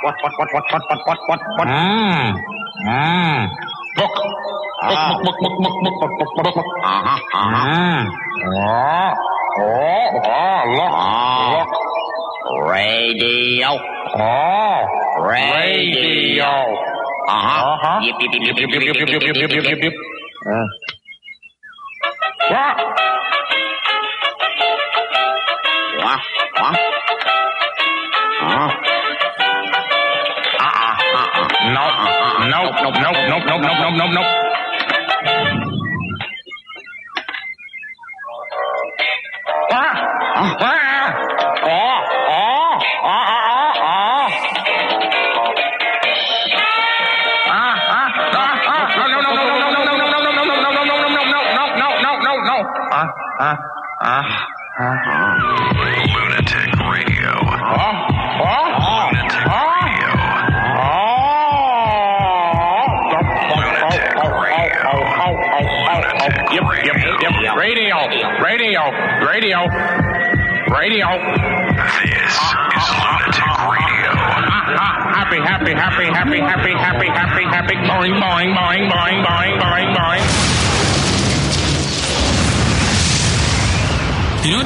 Ah. What, what, what, what, what, what, what, what, what, what, what? Mmm. Mmm. Book. Ah. Book, book, book, book, book, book, book, book. Uh-huh, uh-huh. Mmm. Oh. Oh. Oh. Look. Ah. Look. Radio. Oh. Radio. Uh-huh. Uh-huh. Yip, yip, yip, Yip, yip, yip, yip, yip, yip, yip, yip, yip, yip. Uh.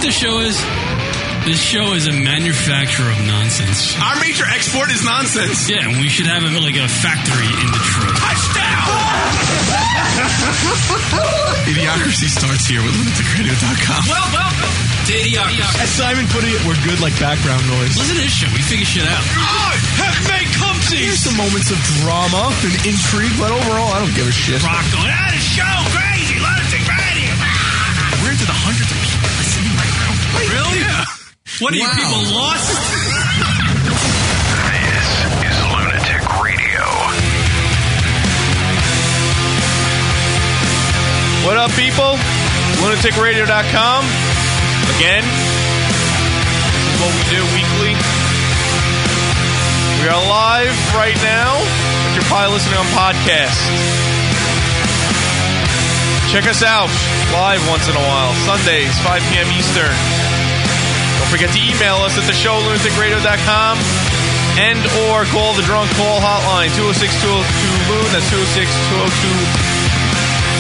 this show is? This show is a manufacturer of nonsense. Our major export is nonsense. Yeah, and we should have a, like a factory in Detroit. Touchdown! Idiocracy starts here with lunaticradio.com. Well, welcome well. to Idiocracy. As Simon put it, we're good like background noise. Listen to this show. We figure shit out. I have made There's Here's some moments of drama and intrigue, but overall, I don't give a shit. Rock going, ah, show, crazy, lunatic radio. We're into the 100 Really? Yeah. What are you people lost? This is Lunatic Radio. What up, people? LunaticRadio.com. Again, this is what we do weekly. We are live right now, but you're probably listening on podcast. Check us out live once in a while, Sundays, 5 p.m. Eastern. Don't forget to email us at the show, lunaticradio.com, and or call the drunk call hotline, 206-202-LUN, that's 206-202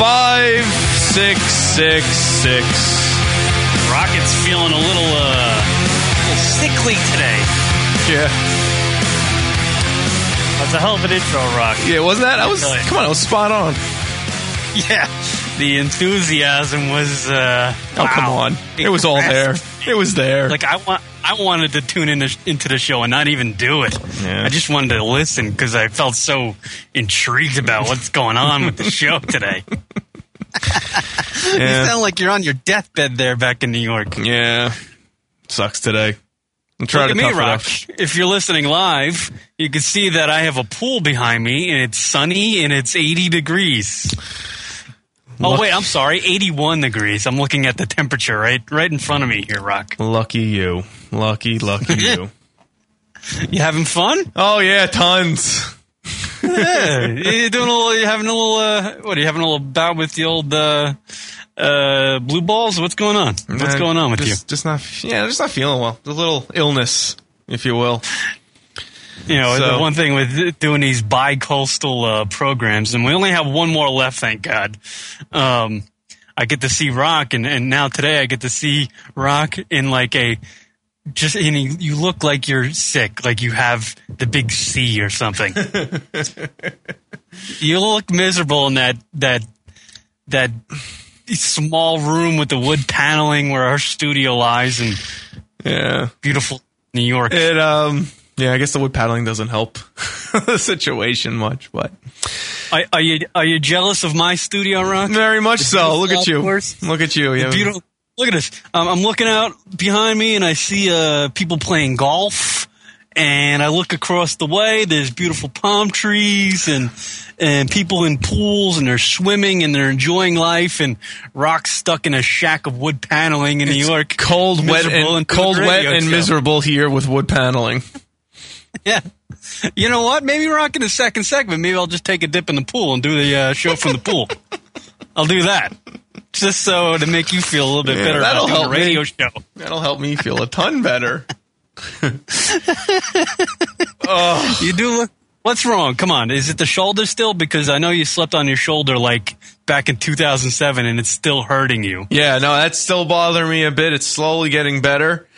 5666. Rocket's feeling a little, uh, little sickly today. Yeah. That's a hell of an intro, Rock. Yeah, wasn't that? I was, come on, I was spot on. Yeah, the enthusiasm was. Uh, Oh, come wow. on. It was all there. It was there. Like I want, I wanted to tune in into the show and not even do it. Yeah. I just wanted to listen because I felt so intrigued about what's going on with the show today. You yeah. sound like you're on your deathbed there back in New York. yeah. Sucks today. I'm trying Look to at me, tough it Rock. If you're listening live, you can see that I have a pool behind me and it's sunny and it's 80 degrees. Oh wait, I'm sorry, 81 degrees. I'm looking at the temperature right right in front of me here, Rock. Lucky you. Lucky, lucky you. You having fun? Oh, yeah, tons. yeah, you doing a little. You having a little. Uh, what are you having a little bout with the old uh, uh, blue balls? What's going on? What's Uh, going on with just, Just not, yeah, just not feeling well. A little illness, if you will. You? Know, So- the one thing with doing these bi-coastal uh, programs, and we only have one more left, thank God. Um, I get to see Rock, and, and now today I get to see Rock in like a just and you, you look like you're sick, like you have the big C or something. you look miserable in that that that small room with the wood paneling where our studio lies in Yeah. beautiful New York. It, um, yeah, I guess the wood paddling doesn't help the situation much, but Are, are you are you jealous of my studio, Rock? very much so. Look at you. course. Look at you. Yeah. Beautiful. Look at this. Um, I'm looking out behind me and I see uh, people playing golf. And I look across the way. There's beautiful palm trees and and people in pools and they're swimming and they're enjoying life. And Rock's stuck in a shack of wood paneling in New York. cold, wet, miserable and cold, wet, and show. miserable here with wood paneling. Yeah. You know what? Maybe Rock in the second segment. Maybe I'll just take a dip in the pool and do the uh, show from the pool. I'll do that. Just so to make you feel a little bit Yeah, better that'll help radio me. show. That'll help me feel a ton better. oh. You do look. What's wrong? Come on. Is it the shoulder still? Because I know you slept on your shoulder like back in 2007 and it's still hurting you. Yeah, no, that's still bothering me a bit. It's slowly getting better.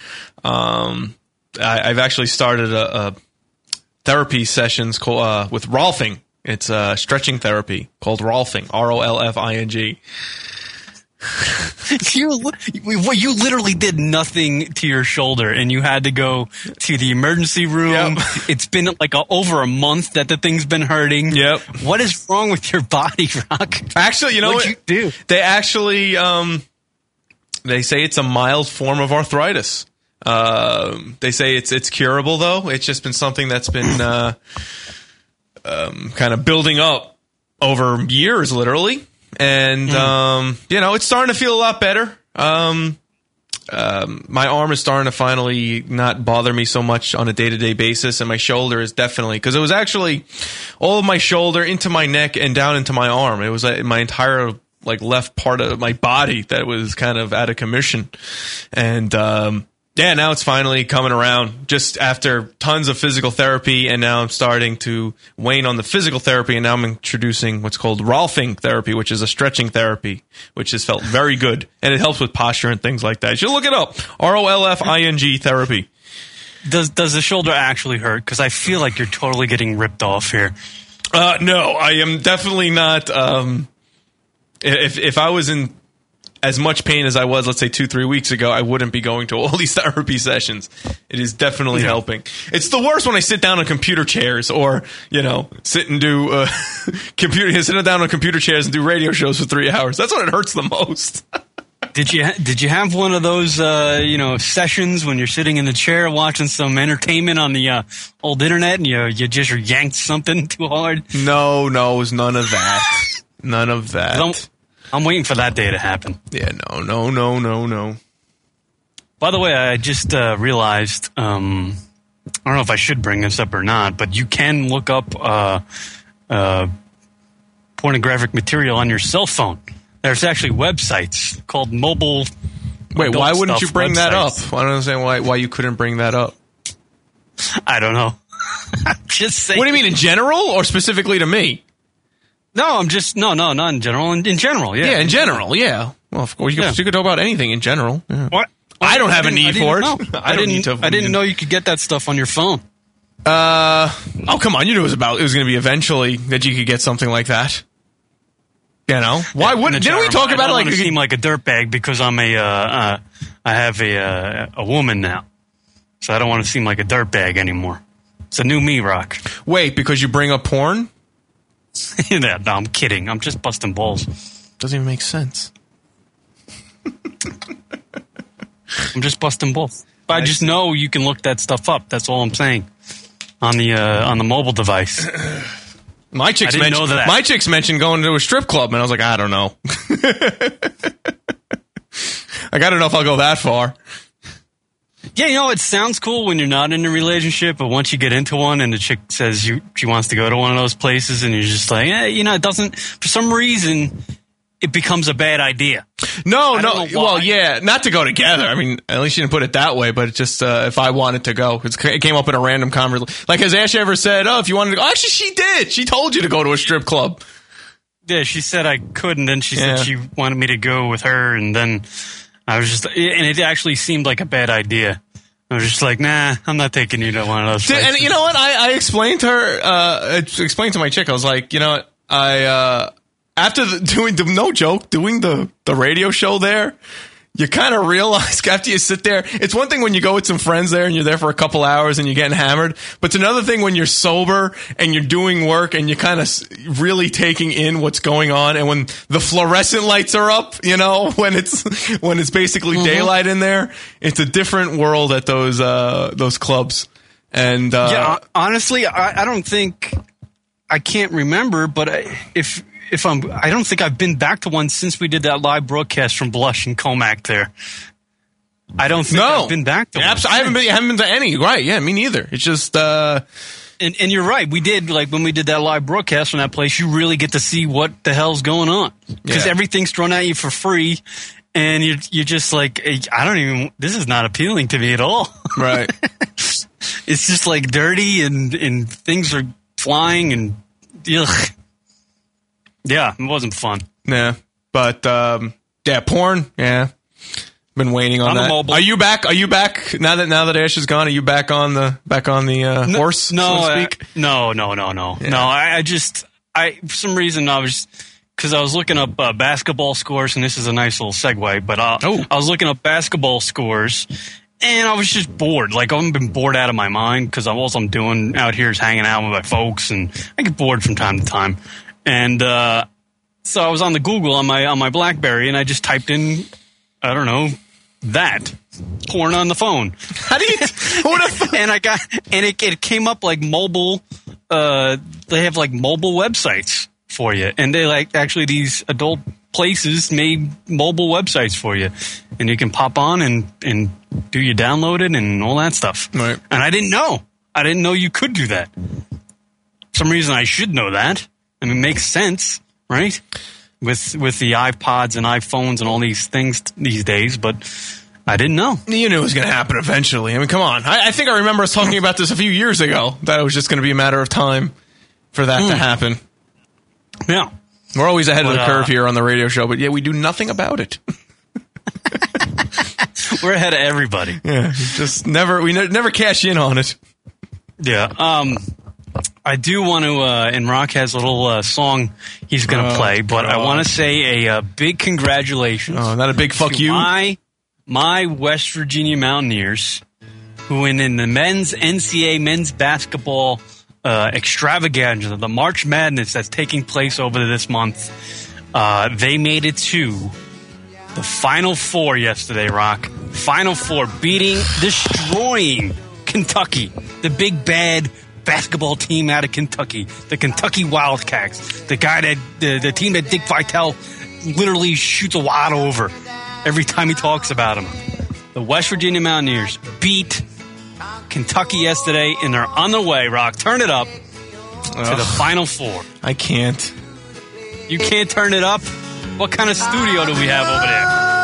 Um, I, I've actually started a, a therapy sessions called, uh, with Rolfing. It's uh, stretching therapy called Rolfing. R O L F I N G. you, you literally did nothing to your shoulder and you had to go to the emergency room. It's been like a, over a month that the thing's been hurting. Yep. What is wrong with your body, Rock? Actually, you know What'd what? you do? They actually, um, they say it's a mild form of arthritis. Um, they say it's it's curable though. It's just been something that's been uh, um, kind of building up over years, literally. And um, you know, it's starting to feel a lot better. Um, um, my arm is starting to finally not bother me so much on a day to day basis, and my shoulder is definitely because it was actually all of my shoulder into my neck and down into my arm. It was uh, my entire like left part of my body that was kind of out of commission, and um, yeah, now it's finally coming around. Just after tons of physical therapy, and now I'm starting to wane on the physical therapy, and now I'm introducing what's called Rolfing therapy, which is a stretching therapy, which has felt very good, and it helps with posture and things like that. You should look it up. R O L F I N G therapy. Does does the shoulder actually hurt? Because I feel like you're totally getting ripped off here. Uh, no, I am definitely not. Um, if if I was in as much pain as I was, let's say two three weeks ago, I wouldn't be going to all these therapy sessions. It is definitely Yeah. helping. It's the worst when I sit down on computer chairs, or you know, sit and do uh, computer sit down on computer chairs and do radio shows for three hours. That's when it hurts the most. Did you ha- did you have one of those uh, you know sessions when you're sitting in the chair watching some entertainment on the uh, old internet and you you just yanked something too hard? no, no, it was none of that. None of that. I'm, waiting for that day to happen. Yeah, no, no, no, no, no. By the way, I just uh, realized um, I don't know if I should bring this up or not, but you can look up uh, uh, pornographic material on your cell phone. There's actually websites called mobile. Wait, why wouldn't you bring that up? I don't understand why why you couldn't bring that up. I don't know. I'm just saying. What do you mean in general or specifically to me? No, I'm just no, no, not in general. In, in general, yeah. Yeah, in general, yeah. Well, of course, you, Yeah. could, you could talk about anything in general. Yeah. What? I don't have a need for it. I I, didn't. to- I didn't know you could get that stuff on your phone. Uh, oh, come on. You knew it was about, it was going to be eventually that you could get something like that. You know? Why In wouldn't, didn't we talk about I it like, wanna seem like a dirtbag because I'm a uh, uh, I have a uh, a woman now, so I don't want to seem like a dirtbag anymore. It's a new me, Rock. wait, because you bring up porn? Yeah, no, I'm kidding. I'm just busting balls. Doesn't even make sense. I'm just busting balls. But I just know you can look that stuff up. That's all I'm saying. On the uh, on the mobile device. My chicks I didn't mentioned, know that. my chicks mentioned going to a strip club and I was like, I don't know. like, I don't know if I'll go that far. Yeah, you know, it sounds cool when you're not in a relationship, but once you get into one and the chick says you she wants to go to one of those places and you're just like, eh, you know, it doesn't for some reason it becomes a bad idea. No, no. Well, yeah, not to go together. I mean, at least you didn't put it that way. But it's just uh, if I wanted to go, it came up in a random conversation. Like, has Ash ever said, "Oh, if you wanted to go"? Actually, she did. She told you to go to a strip club. Yeah, she said I could, and then she Yeah. said she wanted me to go with her, and then I was just, and it actually seemed like a bad idea. I was just like, nah, I'm not taking you to one of those. And you know what? I, I explained to her, uh, I explained to my chick. I was like, you know what? I uh, after the, doing the no joke, doing the the radio show there. You kind of realize after you sit there, it's one thing when you go with some friends there and you're there for a couple hours and you're getting hammered, but it's another thing when you're sober and you're doing work and you're kind of really taking in what's going on. And when the fluorescent lights are up, you know, when it's when it's basically daylight in there, it's a different world at those uh, those clubs. And uh, yeah, honestly, I, I don't think I can't remember, but I, if if I'm, I don't think I've been back to one since we did that live broadcast from Blush and Comac there. I don't think no, I've been back to one. I haven't been. I haven't been to any. Right? Yeah, me neither. It's just. uh And, and you're right. We did like when we did that live broadcast from that place. You really get to see what the hell's going on because Yeah. everything's thrown at you for free, and you're you're just like I don't even. This is not appealing to me at all. Right. it's just like dirty and and things are flying and ugh. Yeah, it wasn't fun. Yeah. But um, yeah, porn. Yeah. Been waiting on I'm that. mobile- Are you back? Are you back now that now that Ash is gone? Are you back on the back on the uh, horse? No, so to speak. no, no, no, no, no. I, I just, I for some reason I was because I was looking up uh, basketball scores, and this is a nice little segue. But uh, Oh. I was looking up basketball scores, and I was just bored. Like I've been bored out of my mind because all I'm doing out here is hanging out with my folks, and I get bored from time to time. And uh, so I was on the Google on my on my BlackBerry, and I just typed in, I don't know, that porn on the phone. How do you? And I got and it, it came up like mobile. Uh, they have like mobile websites for you, and they like actually these adult places made mobile websites for you, and you can pop on and and do you download it and all that stuff. Right. And I didn't know. I didn't know you could do that. For some reason I should know that. I mean, it makes sense, right? With with the iPods and iPhones and all these things these days, but I didn't know. You knew it was going to happen eventually. I mean, come on. I, I think I remember us talking about this a few years ago. That it was just going to be a matter of time for that Hmm. to happen. Yeah. We're always ahead of But, the uh, curve here on the radio show, but yeah, we do nothing about it. We're ahead of everybody. Yeah, just never we ne- never cash in on it. Yeah. Um, I do want to, uh, and Rock has a little uh, song he's going to Oh, play, but I want to say a, uh big congratulations. Oh, not a big fuck you. My, my West Virginia Mountaineers, who in, in the men's NCAA men's basketball uh, extravaganza, the March Madness that's taking place over this month, uh, they made it to the Final Four yesterday, Rock. Final Four, beating, destroying Kentucky, the big bad basketball team out of Kentucky, the Kentucky Wildcats, the guy that the, the team that Dick Vitale literally shoots a wad over every time he talks about them. The West Virginia Mountaineers beat Kentucky yesterday, and they're on their way. Rock, turn it up to the Final Four. I can't. You can't turn it up. What kind of studio do we have over there?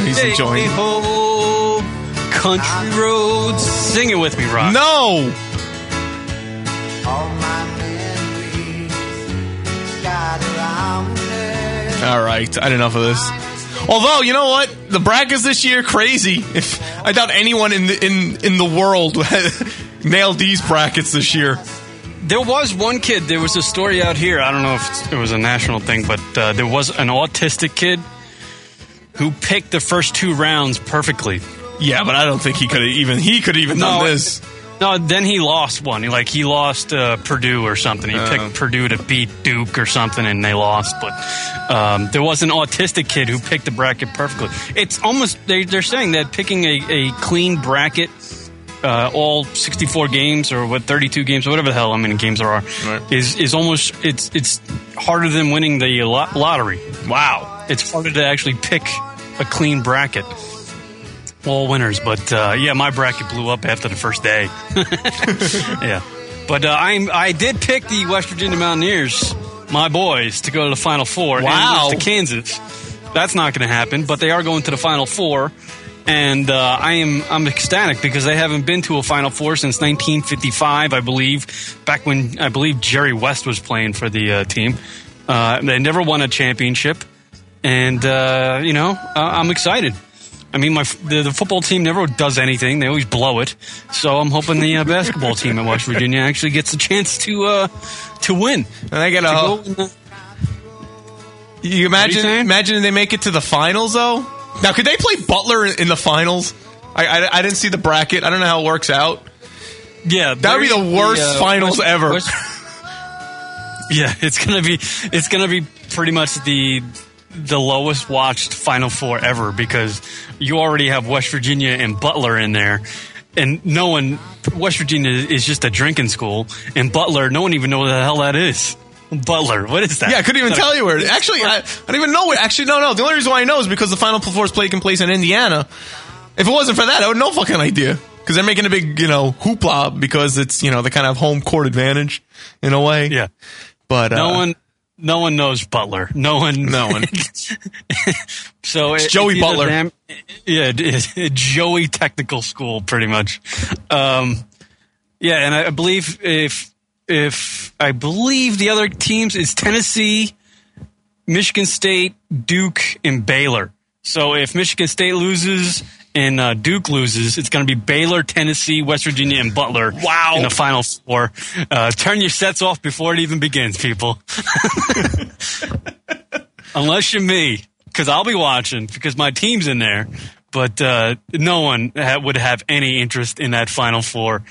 He's Take enjoying. me home, country roads. Sing it with me, Rock. No. all my memories scattered around. All right, I had enough of this. Although you know what, the brackets this year crazy. If I doubt anyone in the in in the world nailed these brackets this year. There was one kid. There was a story out here. I don't know if it was a national thing, but uh, there was an autistic kid who picked the first two rounds perfectly. Yeah, but I don't think he could have even he could have even done this. No, then he lost one. He, Like he lost uh, Purdue or something. He Oh. picked Purdue to beat Duke or something, and they lost. But um, there was an autistic kid who picked the bracket perfectly. It's almost they, they're saying that picking a, a clean bracket, uh, all sixty four games or what thirty two games or whatever the hell how many games there are, Right. is is almost it's it's harder than winning the lot- lottery. Wow. It's harder to actually pick a clean bracket. All winners, but uh, yeah, my bracket blew up after the first day. yeah, but uh, I'm I did pick the West Virginia Mountaineers, my boys, to go to the Final Four. and Wow. to Kansas. That's not going to happen, but they are going to the Final Four, and uh, I am I'm ecstatic because they haven't been to a Final Four since 1955, I believe, back when I believe Jerry West was playing for the uh, team. Uh, they never won a championship, and uh, you know I- I'm excited. I mean, my the, the football team never does anything; they always blow it. So I'm hoping the uh, basketball team at West Virginia actually gets a chance to uh, to win. And I get To go the- You imagine saying? imagine they make it to the finals though. Now, could they play Butler in, the finals? I, I I didn't see the bracket. I don't know how it works out. yeah, That would be the worst uh, finals West- ever. West- yeah, it's gonna be it's gonna be pretty much the the lowest watched Final Four ever because you already have West Virginia and Butler in there. And no one, West Virginia is just a drinking school, and Butler, no one even know what the hell that is. Butler, what is that? Yeah, I couldn't even tell you where. Actually, I, I don't even know where. Actually, no, no. The only reason why I know is because the Final Four is taking place in Indiana. If it wasn't for that, I would have no fucking idea. because they're making a big you know hoopla because it's you know the kind of home court advantage in a way. Yeah. but uh, No one, no one knows Butler. No one, No one. so It's it- Joey it's Butler. yeah, it- it- Joey Technical School, pretty much. Um, yeah, and I believe if if I believe the other teams is Tennessee, Michigan State, Duke, and Baylor. So if Michigan State loses and uh, Duke loses, it's going to be Baylor, Tennessee, West Virginia, and Butler. Wow. In the final four. Uh, turn your sets off before it even begins, people. Unless you're me, because I'll be watching because my team's in there. But uh, no one ha- would have any interest in that final four.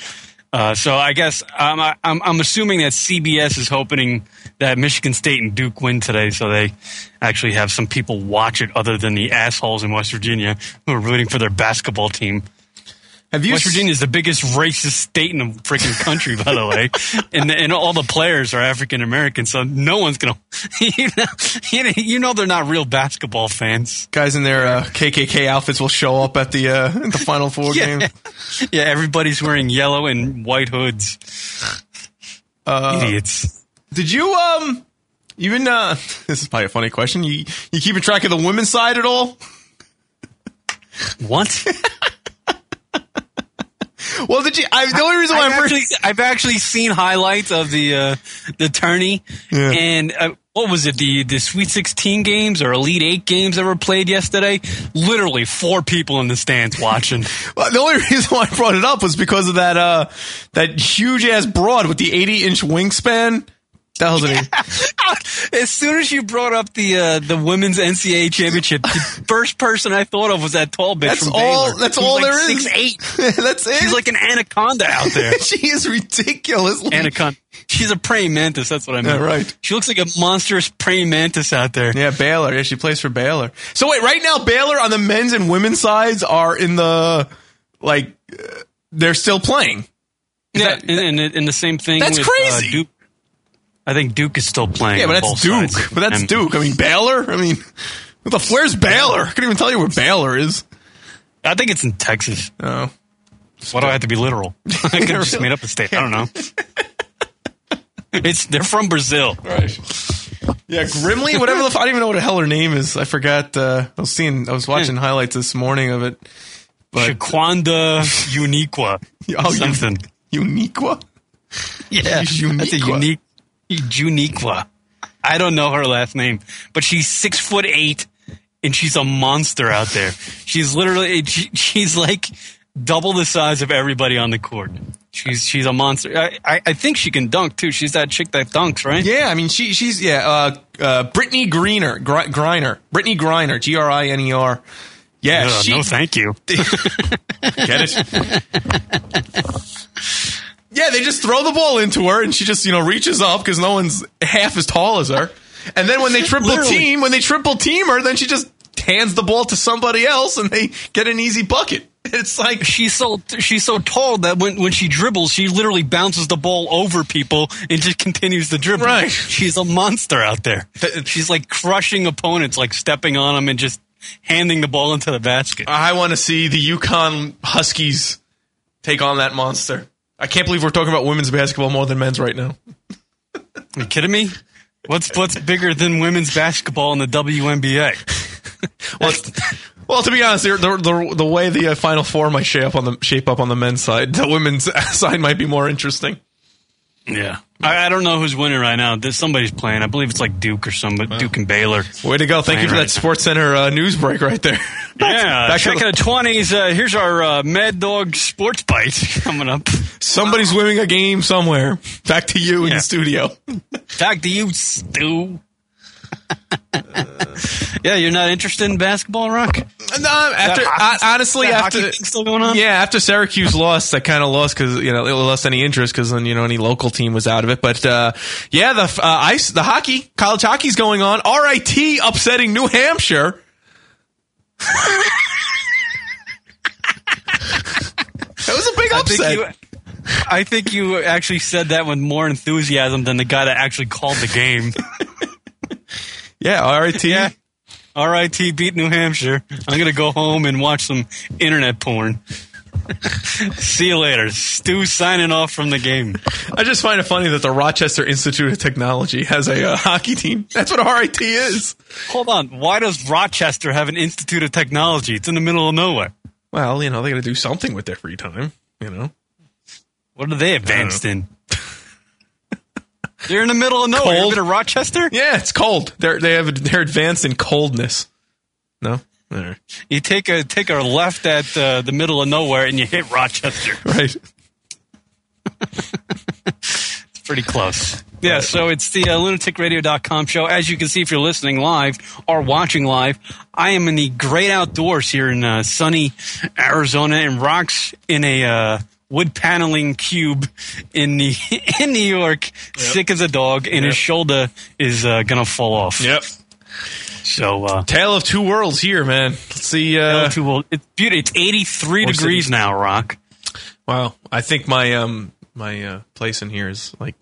Uh, so I guess um, I, I'm, I'm assuming that CBS is hoping that Michigan State and Duke win today, so they actually have some people watch it other than the assholes in West Virginia who are rooting for their basketball team. Have you West s- Virginia is the biggest racist state in the freaking country, by the way, and and all the players are African American, so no one's gonna, you know, you know, they're not real basketball fans. guys in their uh, KKK outfits will show up at the uh, at the Final Four Yeah. game? Yeah, everybody's wearing yellow and white hoods. Uh, Idiots. Did you um even uh this is probably a funny question. You you keeping track of the women's side at all? What? Well, did you? I, the only reason why I've I'm actually, I've actually seen highlights of the uh, the tourney, Yeah. and uh, what was it? The the Sweet Sixteen games or Elite Eight games that were played yesterday. Literally four people in the stands watching. Well, the only reason why I brought it up was because of that uh that huge ass broad with the 80 inch wingspan. That it? as soon as you brought up the uh, the women's NCAA championship, the first person I thought of was that tall bitch That's from all. Baylor, That's who's all like there is. Six eight. that's it. She's like an anaconda out there. she is ridiculous. anaconda. She's a praying mantis. That's what I meant. Yeah, right. She looks like a monstrous praying mantis out there. Yeah, Baylor. Yeah, she plays for Baylor. So wait, right now Baylor on the men's and women's sides are in the like uh, they're still playing. Is Yeah, that- and, and, and the same thing. That's with, crazy. Uh, Duke. I think Duke is still playing. Yeah, but that's Duke. sides. But that's And- Duke. I mean Baylor. I mean, the where's Baylor? I couldn't even tell you where Baylor is. I think it's in Texas. Oh, Why do I have to be literal? I could have just made up a state. I don't know. it's they're from Brazil. right. Yeah, Grimley, whatever the f- I don't even know what the hell her name is. I forgot. Uh, I was seeing. I was watching highlights this morning of it. But Shaquanda Uniqua. Oh, something. Uniqua. Yeah, that's a unique Uniqua. I don't know her last name, but she's six foot eight, and she's a monster out there. She's literally she, she's like double the size of everybody on the court. She's she's a monster. I, I, I think she can dunk too. She's that chick that dunks, right? Yeah, I mean she she's yeah. Uh, uh, Brittney Greener, Gr- Griner, Brittney Griner, G R I N E R. Yeah, Ugh, she no, thank you. get it. yeah, they just throw the ball into her, and she just you know reaches up because no one's half as tall as her. And then when they triple Literally. team, when they triple team her, then she just hands the ball to somebody else, and they get an easy bucket. It's like She's so she's so tall that when, when she dribbles, she literally bounces the ball over people and just continues to dribble. Right. She's a monster out there. She's like crushing opponents, like stepping on them and just handing the ball into the basket. I want to see the UConn Huskies take on that monster. I can't believe we're talking about women's basketball more than men's right now. Are you kidding me? What's what's bigger than women's basketball in the WNBA? Well, well, to be honest, the, the, the way the uh, Final Four might shape up on the shape up on the men's side, the women's side might be more interesting. Yeah, I, I don't know who's winning right now. There's somebody's playing. I believe it's like Duke or somebody. Duke and Baylor. Way to go! Thank you for Right. that Sports Center uh, news break right there. Yeah, Back check the- twenties. Uh, here's our uh, Mad Dog Sports Bite coming up. Somebody's winning a game somewhere. Back to you in the studio. Back to you, Stu. yeah, you're not interested in basketball, Rock? No, after That uh, hockey- honestly, after hockey still going on? yeah, after Syracuse lost, I kind of lost because you know it lost any interest because then you know any local team was out of it. But uh, yeah, the uh, ice, the hockey, college hockey's going on. RIT upsetting New Hampshire. That was a big upset. I think you actually said that with more enthusiasm than the guy that actually called the game. yeah, RIT. Yeah. RIT beat New Hampshire. I'm gonna go home and watch some internet porn. See you later. Stu signing off from the game. I just find it funny that the Rochester Institute of Technology has a uh, hockey team. That's what RIT is. Hold on. Why does Rochester have an Institute of Technology? It's in the middle of nowhere. Well, you know, they got to do something with their free time. You know, What are they advanced in? They're in the middle of nowhere. You Cold. been to Rochester? yeah, it's cold. They're they have they're advanced in coldness. No, right. You take a take a left at uh, the middle of nowhere and you hit Rochester. right. It's pretty close. Yeah, so it's the uh, lunaticradio.com show. As you can see, if you're listening live or watching live, I am in the great outdoors here in uh, sunny Arizona and rocks in a uh, wood paneling cube in the in New York, sick as a dog, and his shoulder is uh, gonna fall off. Yep. So, uh, Tale of two worlds here, man. Let's see. Uh, it's beautiful. It's 83 degrees cities. now, Rock. wow, I think my um my uh, place in here is like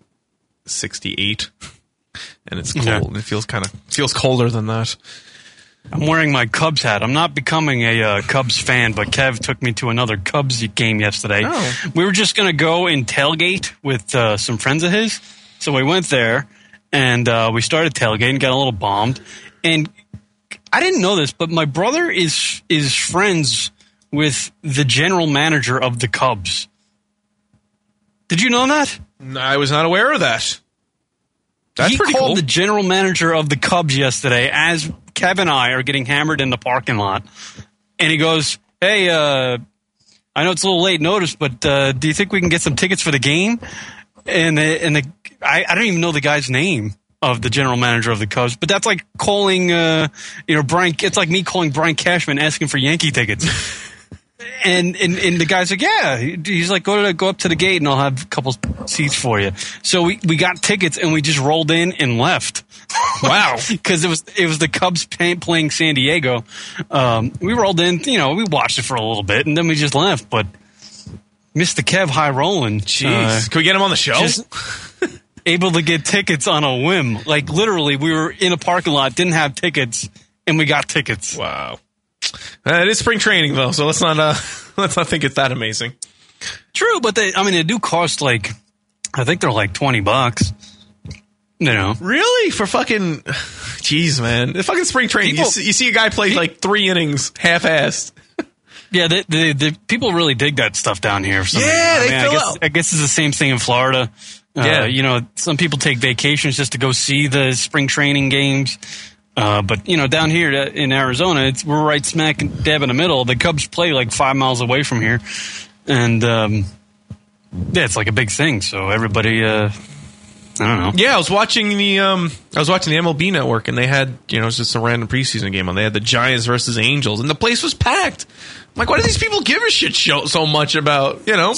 sixty eight, and it's cold. Yeah. It feels kind of feels colder than that. I'm wearing my Cubs hat. I'm not becoming a uh, Cubs fan, but Kev took me to another Cubs game yesterday. Oh. We were just going to go and tailgate with uh, some friends of his. So we went there and uh, we started tailgating, and got a little bombed. And I didn't know this, but my brother is is friends with the general manager of the Cubs. Did you know that? I was not aware of that. That's he called cool. the general manager of the Cubs yesterday as Kev and I are getting hammered in the parking lot, and he goes, "Hey, uh, I know it's a little late notice, but uh, do you think we can get some tickets for the game?" And the, and the I, I don't even know the guy's name of the general manager of the Cubs, but that's like calling, uh, you know, Brian. It's like me calling Brian Cashman asking for Yankee tickets. And, and and the guy's like, yeah. He's like, go to go up to the gate, and I'll have a couple seats for you. So we, we got tickets, and we just rolled in and left. Wow, because it was it was the Cubs pay, playing San Diego. Um, we rolled in, you know, we watched it for a little bit, and then we just left. But Mr. Kev High Rolling, Jeez, can we get him on the show? just able to get tickets on a whim. Like literally, we were in a parking lot, didn't have tickets, and we got tickets. wow. Uh, it is spring training though, so let's not uh, let's not think it's that amazing. True, but they, I mean, they do cost like, I think they're like twenty bucks. You know, Really? For fucking, jeez, man, the fucking spring training. you, see, you see a guy play like three innings, half-assed. yeah, the, the, the people really dig that stuff down here. For some Yeah, reason. they I, fill guess, out. I guess it's the same thing in Florida. Uh, Yeah. you know, some people take vacations just to go see the spring training games. Uh, but you know, down here uh, in Arizona, it's we're right smack dab in the middle. The Cubs play like five miles away from here, and um, yeah, it's like a big thing. So everybody, uh, I don't know. Yeah, I was watching the um, I was watching the MLB Network, and they had you know it was just a random preseason game on. They had the Giants versus Angels, and the place was packed. I'm like, why do these people give a shit show so much about you know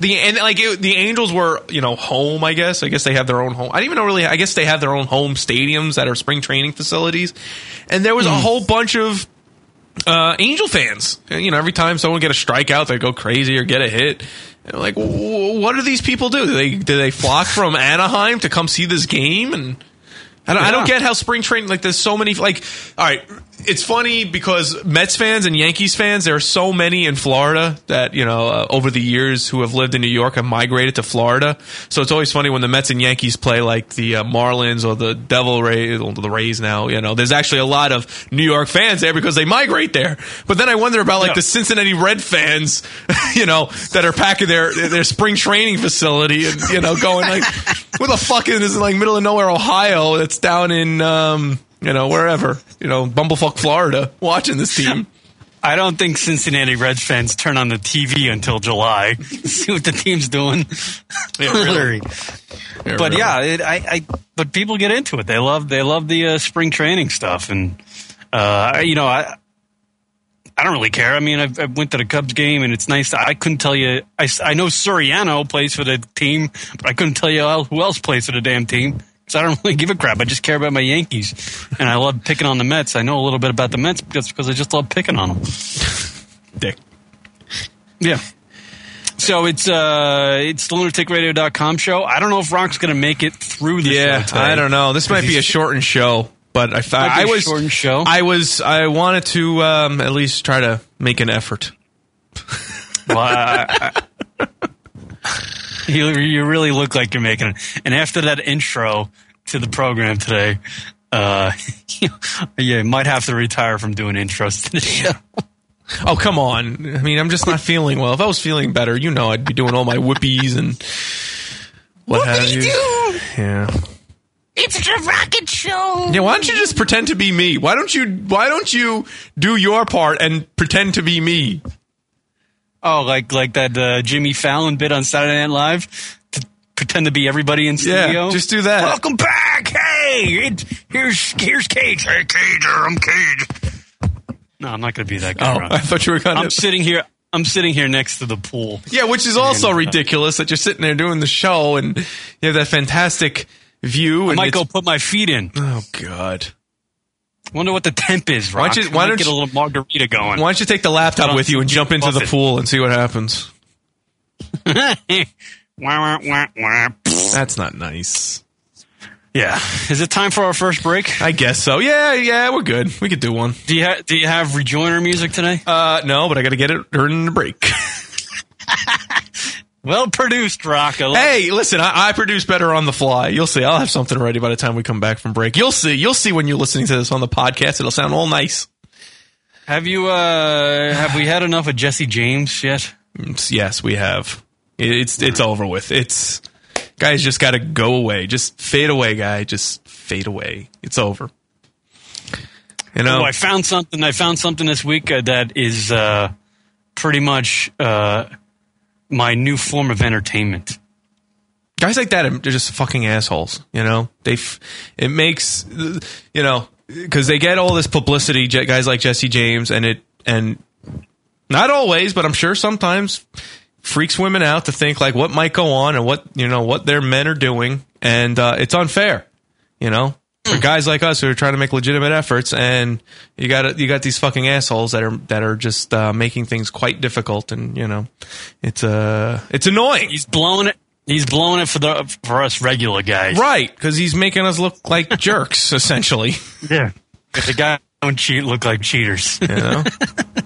the and like it, the Angels were you know home? I guess I guess they have their own home. I didn't even know really. I guess they have their own home stadiums that are spring training facilities, and there was a whole bunch of uh, Angel fans. You know, every time someone get a strikeout, they go crazy or get a hit. And like, "Wh- what do these people do? Do they do they flock from Anaheim to come see this game? And I don't, I don't get how spring training like there's so many like all right it's funny because Mets fans and Yankees fans there are so many in Florida that you know uh, over the years who have lived in New York have migrated to Florida. So it's always funny when the Mets and Yankees play like the uh, Marlins or the Devil Rays or the Rays now you know. There's actually a lot of New York fans there because they migrate there. But then I wonder about like Yeah. the Cincinnati Red fans you know that are packing their their spring training facility and you know going like what the fuck is this like middle of nowhere Ohio that's down in um you know wherever you know bumblefuck Florida watching this team I don't think Cincinnati Reds fans turn on the TV until July. See what the team's doing. really. but yeah, it, I, I, but people get into it. They love, they love the uh, spring training stuff, and uh, you know, I, I don't really care. I mean, I've, I went to the Cubs game, and it's nice. I couldn't tell you. I, I know Soriano plays for the team, but I couldn't tell you who else plays for the damn team. Because I don't really give a crap. I just care about my Yankees, and I love picking on the Mets. I know a little bit about the Mets because because I just love picking on them. dick Yeah. So it's uh it's the lunaticradio.com show. I don't know if Rock's going to make it through the yeah show. I don't know this might be a shortened show but I thought I a was shortened show. I was I wanted to um at least try to make an effort Well, I- I- you you really look like you're making it. And after that intro to the program today, uh, you might have to retire from doing intros to the show. Oh, come on. I mean, I'm just not feeling well. If I was feeling better, you know, I'd be doing all my whoopies and what have you. Yeah. It's the rocket show. Yeah, why don't you just pretend to be me? Why don't you why don't you do your part and pretend to be me? Oh, like like that uh, Jimmy Fallon bit on Saturday Night Live to pretend to be everybody in Yeah, studio. just do that. Welcome back. Hey, it, here's here's Cage. Hey, Cager, I'm Cage. No, I'm not going to be that guy. Oh, Ron. I thought you were gonna I'm sitting here. I'm sitting here next to the pool. Yeah, which is also And, uh, ridiculous that you're sitting there doing the show and you have that fantastic view. I and might go put my feet in. Oh God! Wonder what the temp is. Why don't you- why don't get you- a little margarita going? Why don't you take the laptop with you and jump into the pool and see what happens? That's not nice. yeah. Is it time for our first break? I guess so. Yeah, yeah, we're good. We could do one. Do you ha- do you have rejoiner music today? Uh, no, but I got to get it during the break. Well produced, Rock. I love hey, listen, I, I produce better on the fly. You'll see. I'll have something ready by the time we come back from break. You'll see. You'll see when you're listening to this on the podcast. It'll sound all nice. Have you uh have we had enough of Jesse James yet? Yes, we have. It's it's over with. It's guys just got to go away. Just fade away, guy. Just fade away. It's over. You know. Oh, I found something. I found something this week uh, that is uh pretty much uh my new form of entertainment. guys like that—they're just fucking assholes. You know, they f- it makes you know because they get all this publicity. Guys like Jesse James and it and not always, but I'm sure sometimes freaks women out to think like what might go on and what you know what their men are doing, and uh, it's unfair. You know. For guys like us who are trying to make legitimate efforts, and you got you got these fucking assholes that are that are just uh, making things quite difficult, and you know, it's uh it's annoying. He's blowing it. He's blowing it for the for us regular guys. Right, because he's making us look like jerks, essentially. Yeah. If the guy don't cheat, look like cheaters. You know,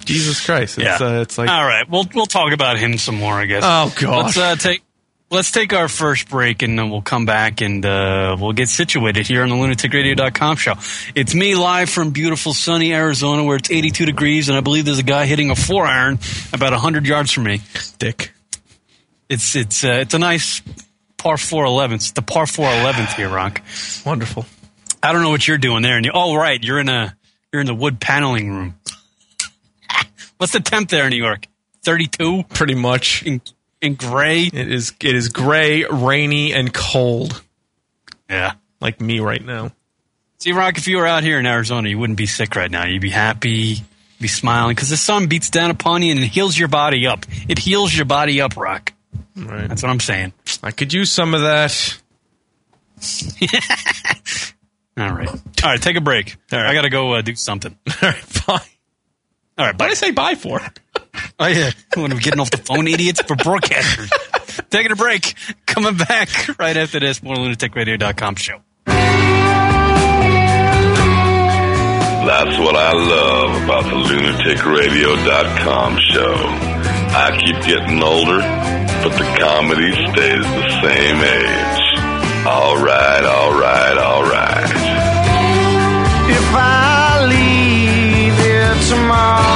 Jesus Christ, it's, Yeah. uh, it's like All right, we'll we'll talk about him some more, I guess. Oh, God. Let's uh, take let's take our first break, and then we'll come back and uh, we'll get situated here on the lunaticradio.com show. It's me live from beautiful sunny Arizona, where it's 82 degrees, and I believe there's a guy hitting a four iron about 100 yards from me. dick. It's it's uh, it's a nice par four 11th. It's the par four 11th here, Rock. Wonderful. I don't know what you're doing there. And you, oh, right, you're in a you're in the wood paneling room. What's the temp there in New York? 32 Pretty much, in in gray. it is. It is gray, rainy, and cold, Yeah. like me right now. See, Rock, if you were out here in Arizona, you wouldn't be sick right now. You'd be happy, be smiling, because the sun beats down upon you and it heals your body up. It heals your body up, Rock. Right. That's what I'm saying. I could use some of that. All right. All right, take a break. All right. I got to go uh, do something. All right, bye. All right, What bye. did I say bye for? Oh, yeah. When I'm getting off the phone, idiots, for broadcasters. Taking a break. Coming back right after this. More lunaticradio.com show. That's what I love about the lunaticradio.com show. I keep getting older, but the comedy stays the same age. All right, all right, all right. If I leave here tomorrow,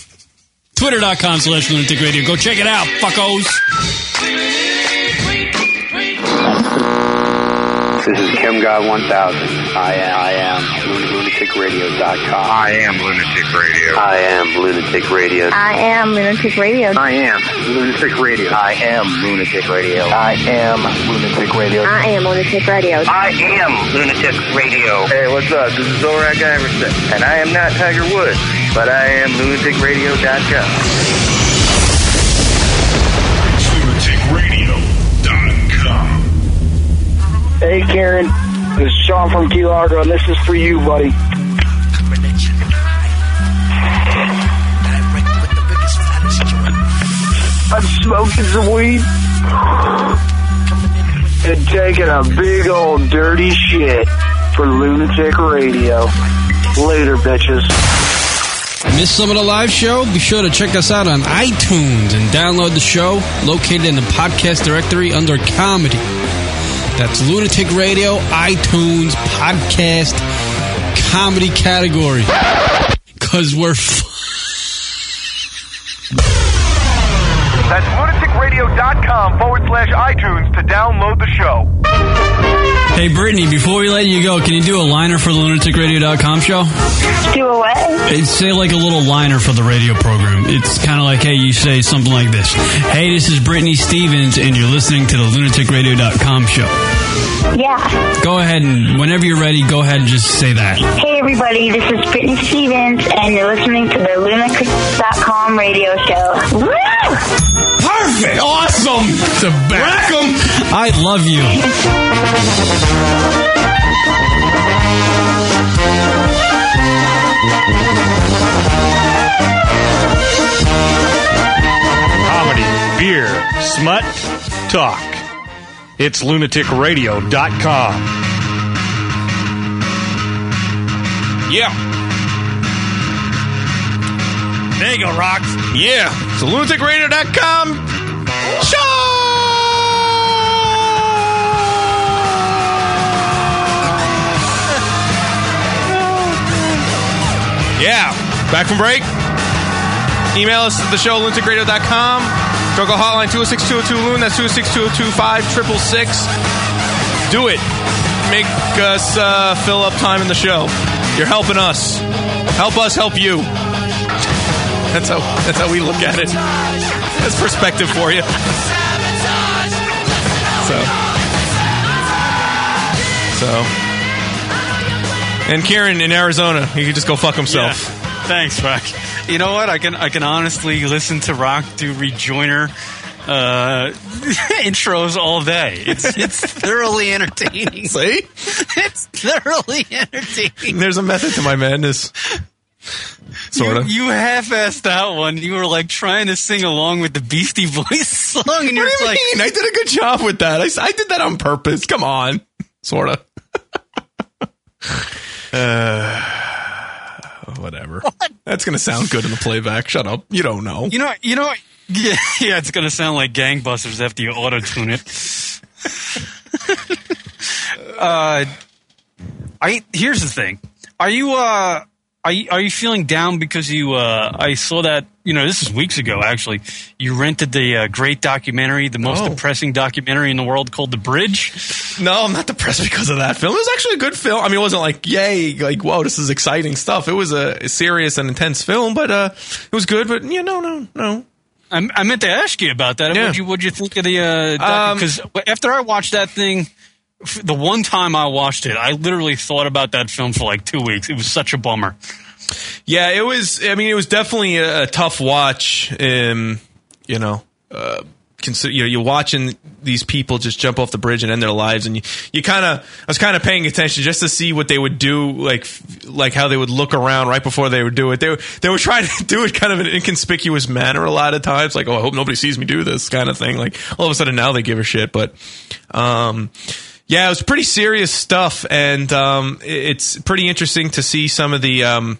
Twitter.com slash lunatic radio. Go check it out, fuckos. This is Kim God 1000. I I am lunaticradio.com. I am lunatic radio. I am lunatic radio. I am Lunatic Radio. I am lunatic radio. I am lunatic radio. I am lunatic radio. I am Lunatic Radio. I am lunatic radio. Hey, what's up? This is Zorak Iverson, and I am not Tiger Woods, but I am lunaticradio.com. LunaticRadio.com. Hey, Karen. This is Sean from Key Largo, and this is for you, buddy. I'm smoking some weed and taking a big old dirty shit for Lunatic Radio. Later, bitches. Miss some of the live show? Be sure to check us out on iTunes and download the show located in the podcast directory under comedy. That's Lunatic Radio, iTunes, podcast, comedy category. Cause we're That's lunaticradio.com forward slash iTunes to download the show. Hey Brittney, before we let you go, can you do a liner for the lunaticradio.com show? Do away. It's say like a little liner for the radio program. It's kind of like, hey, you say something like this. Hey, this is Brittney Stevens, and you're listening to the lunaticradio.com show. Yeah. Go ahead and whenever you're ready, go ahead and just say that. Hey everybody, this is Brittney Stevens, and you're listening to the Lunatic.com radio show. Woo! Perfect. Awesome. To back 'em. I love you. Comedy, beer, smut, talk. It's lunaticradio.com. Yeah. There you go, Rocks. Yeah. So lunaticradio.com. Yeah. Back from break. Email us at the show, lunaticradio.com. Struggle hotline 206 202 Loon. That's 206 202 5666. Do it. Make us uh, fill up time in the show. You're helping us. Help us help you. That's how that's how we look at it. That's perspective for you. So So And Kieran in Arizona, he could just go fuck himself. Yeah. Thanks, Rock. You know what? I can I can honestly listen to Rock do rejoiner uh, intros all day. It's it's thoroughly entertaining. See? It's thoroughly entertaining. There's a method to my madness. Sort of. You, you half-assed that one. You were like trying to sing along with the Beastie Boys song, and you're What do you like, mean? I did a good job with that. I, I did that on purpose. Come on. Sort of. uh, whatever. That's going to sound good in the playback. Shut up. You don't know. You know, you know, yeah, yeah. It's gonna sound like gangbusters after you auto tune it. uh, I here's the thing. Are you uh are you, are you feeling down because you uh I saw that you know this is weeks ago actually you rented the uh, great documentary the most Oh. depressing documentary in the world called The Bridge. No, I'm not depressed because of that film. It was actually a good film. I mean, it wasn't like, yay, like, whoa, this is exciting stuff. It was a serious and intense film, but uh, it was good. But yeah, no, no, no. I, I meant to ask you about that. Yeah. What'd you what'd you think of the uh Um, because after I watched that thing the one time I watched it, I literally thought about that film for like two weeks. It was such a bummer. Yeah, it was. I mean, it was definitely a, a tough watch. Um, you know, uh, consider you know, you're watching these people just jump off the bridge and end their lives, and you, you kind of, I was kind of paying attention just to see what they would do, like, like how they would look around right before they would do it. They were, they were trying to do it kind of in an inconspicuous manner a lot of times, like, oh, I hope nobody sees me do this kind of thing. Like, all of a sudden now they give a shit, but, um. Yeah, it was pretty serious stuff, and um, it's pretty interesting to see some of the um,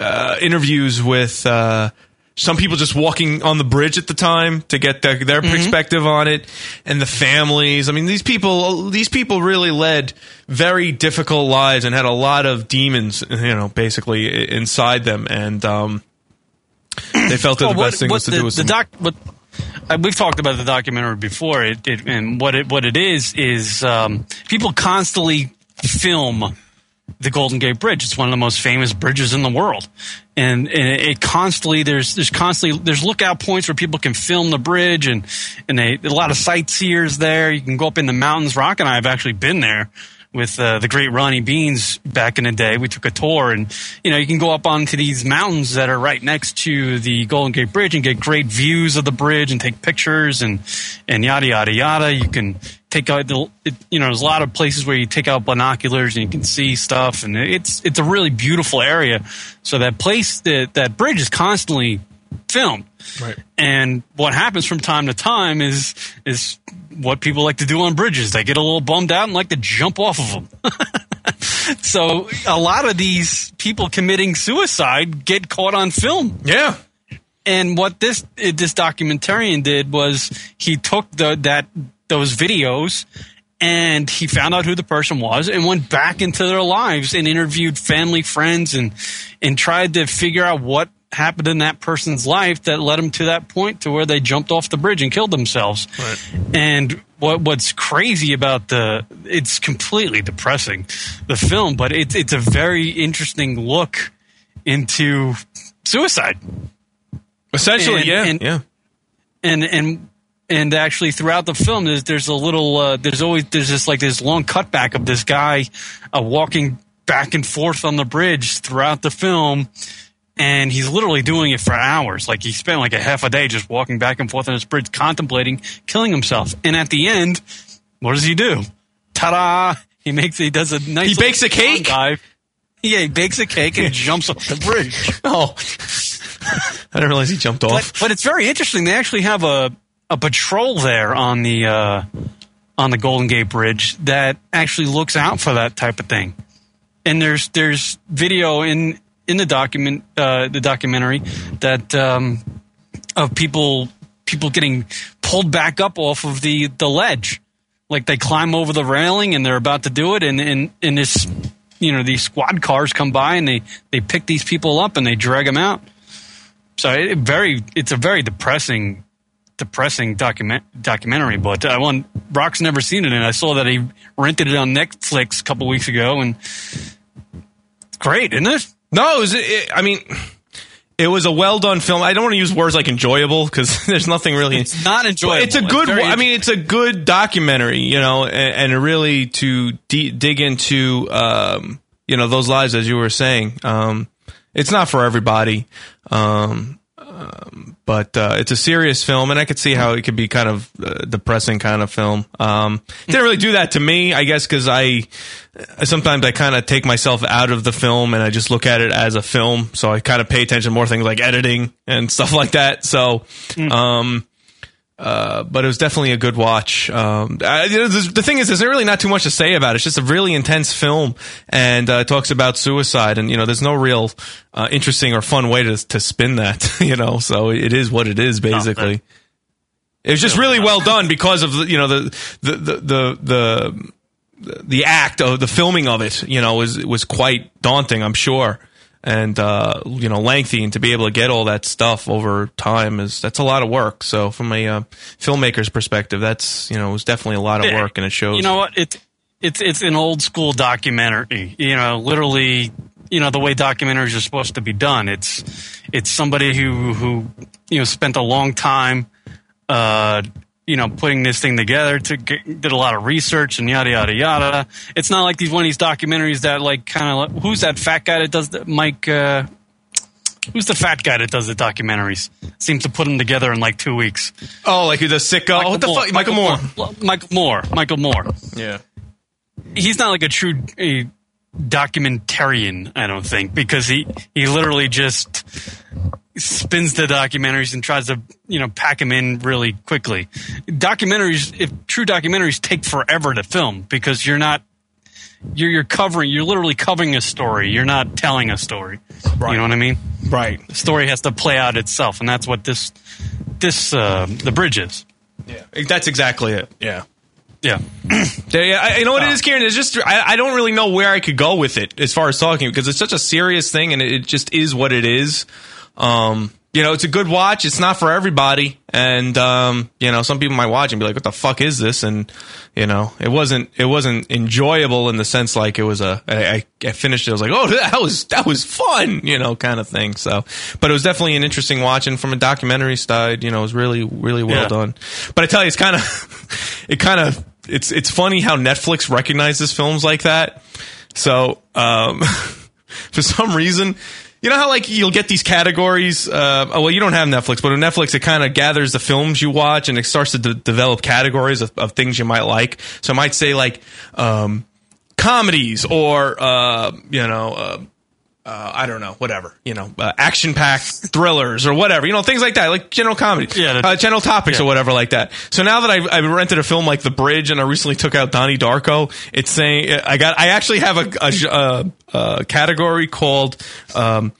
uh, interviews with uh, some people just walking on the bridge at the time to get their, their perspective on it, and the families. I mean, these people these people really led very difficult lives and had a lot of demons, you know, basically inside them, and um, they felt that Well, the best thing was to do was the doc. What we've talked about the documentary before. It, it and what it what it is is um, people constantly film the Golden Gate Bridge. It's one of the most famous bridges in the world, and, and it constantly there's there's constantly there's lookout points where people can film the bridge, and and they, a lot of sightseers there. You can go up in the mountains. Rock and I have actually been there with uh, the great Ronnie Beans back in the day. We took a tour, and you know you can go up onto these mountains that are right next to the Golden Gate Bridge and get great views of the bridge and take pictures and and yada yada yada. You can take out the you know there's a lot of places where you take out binoculars and you can see stuff, and it's it's a really beautiful area. So that place that that bridge is constantly filmed. Right. And what happens from time to time is is what people like to do on bridges. They get a little bummed out and like to jump off of them. so a lot of these people committing suicide get caught on film. Yeah. And what this this documentarian did was he took the that those videos and he found out who the person was and went back into their lives and interviewed family friends and and tried to figure out what happened in that person's life that led them to that point to where they jumped off the bridge and killed themselves. Right. And what what's crazy about the it's completely depressing the film, but it's it's a very interesting look into suicide. Essentially, And- yeah, and- yeah. and and and actually throughout the film there's there's a little uh, there's always there's this like this long cutback of this guy uh, walking back and forth on the bridge throughout the film and he's literally doing it for hours like he spent like a half a day just walking back and forth on this bridge contemplating killing himself and at the end what does he do ta-da he makes he does a nice He bakes a cake? dive. yeah he bakes a cake and jumps off the bridge Oh, I didn't realize he jumped off. but, but it's very interesting. They actually have a a patrol there on the uh, on the Golden Gate Bridge that actually looks out for that type of thing. And there's there's video in in the document uh, the documentary that um, of people people getting pulled back up off of the the ledge, like they climb over the railing and they're about to do it, and and and this you know these squad cars come by and they they pick these people up and they drag them out. So it very, it's a very depressing, depressing document documentary. But I want Rock's never seen it, and I saw that he rented it on Netflix a couple weeks ago, and it's great, isn't it? No, it was, it, I mean, it was a well done film. I don't want to use words like enjoyable because there's nothing really. It's not enjoyable. It's a good. I mean, it's a good documentary, you know, and, and really to de- dig into, um, you know, those lives as you were saying. Um, it's not for everybody, um, um, but uh, it's a serious film, and I could see how it could be kind of uh, depressing kind of film. Um, didn't really do that to me, I guess, because I sometimes I kind of take myself out of the film and I just look at it as a film. So I kind of pay attention to more things like editing and stuff like that. So, um, uh, but it was definitely a good watch. Um, I, the, the thing is, there's really not too much to say about it. It's just a really intense film and uh, it talks about suicide. And you know, there's no real uh, interesting or fun way to to spin that. You know, so it is what it is basically. It was just really well done because of the, you know the the the the, the the act of the filming of it, you know, was was quite daunting, I'm sure, and uh, you know, lengthy, and to be able to get all that stuff over time is that's a lot of work. So, from a uh, filmmaker's perspective, that's you know, it was definitely a lot of work, and it shows. You know what? It's it's it's an old school documentary. You know, literally, you know the way documentaries are supposed to be done. It's it's somebody who who you know spent a long time, uh, you know, putting this thing together. To get, did a lot of research and yada yada yada. It's not like these one of these documentaries that like kind of like, who's that fat guy that does the Mike. Uh, Who's the fat guy that does the documentaries? Seems to put them together in like two weeks. oh, like the sicko. Oh, what the fuck, Michael Moore? Michael Moore. Michael Moore. Yeah. He's not like a true uh, documentarian, I don't think, because he he literally just spins the documentaries and tries to you know pack them in really quickly. Documentaries, if true documentaries, take forever to film because you're not you're you're covering you're literally covering a story. You're not telling a story. You know what I mean? Right. The story has to play out itself, and that's what this this uh, the bridge is. Yeah, that's exactly it. Yeah. Yeah. Yeah, I, you know what it is, Karen? It's just I, I don't really know where I could go with it as far as talking because it's such a serious thing and it, it just is what it is. Um, you know, it's a good watch. It's not for everybody, and um, you know, some people might watch and be like, "What the fuck is this?" And you know, it wasn't it wasn't enjoyable in the sense like it was a. I, I- finished it. I was like, "Oh, that was that was fun," you know, kind of thing. So, but it was definitely an interesting watch, and from a documentary side, you know, it was really really well Yeah. done. But I tell you, it's kind of it kind of it's it's funny how Netflix recognizes films like that. So, um, for some reason, you know how like you'll get these categories. Uh, oh, well, you don't have Netflix, but on Netflix, it kind of gathers the films you watch and it starts to de- develop categories of, of things you might like. So I might say like um, comedies or uh, you know. Uh, uh, I don't know, whatever, you know, uh, action packed thrillers or whatever, you know, things like that, like general comedy, yeah, uh, general topics or whatever like that. So now that I've, I've rented a film like The Bridge and I recently took out Donnie Darko, it's saying, I got, I actually have a, a, a, a category called, um,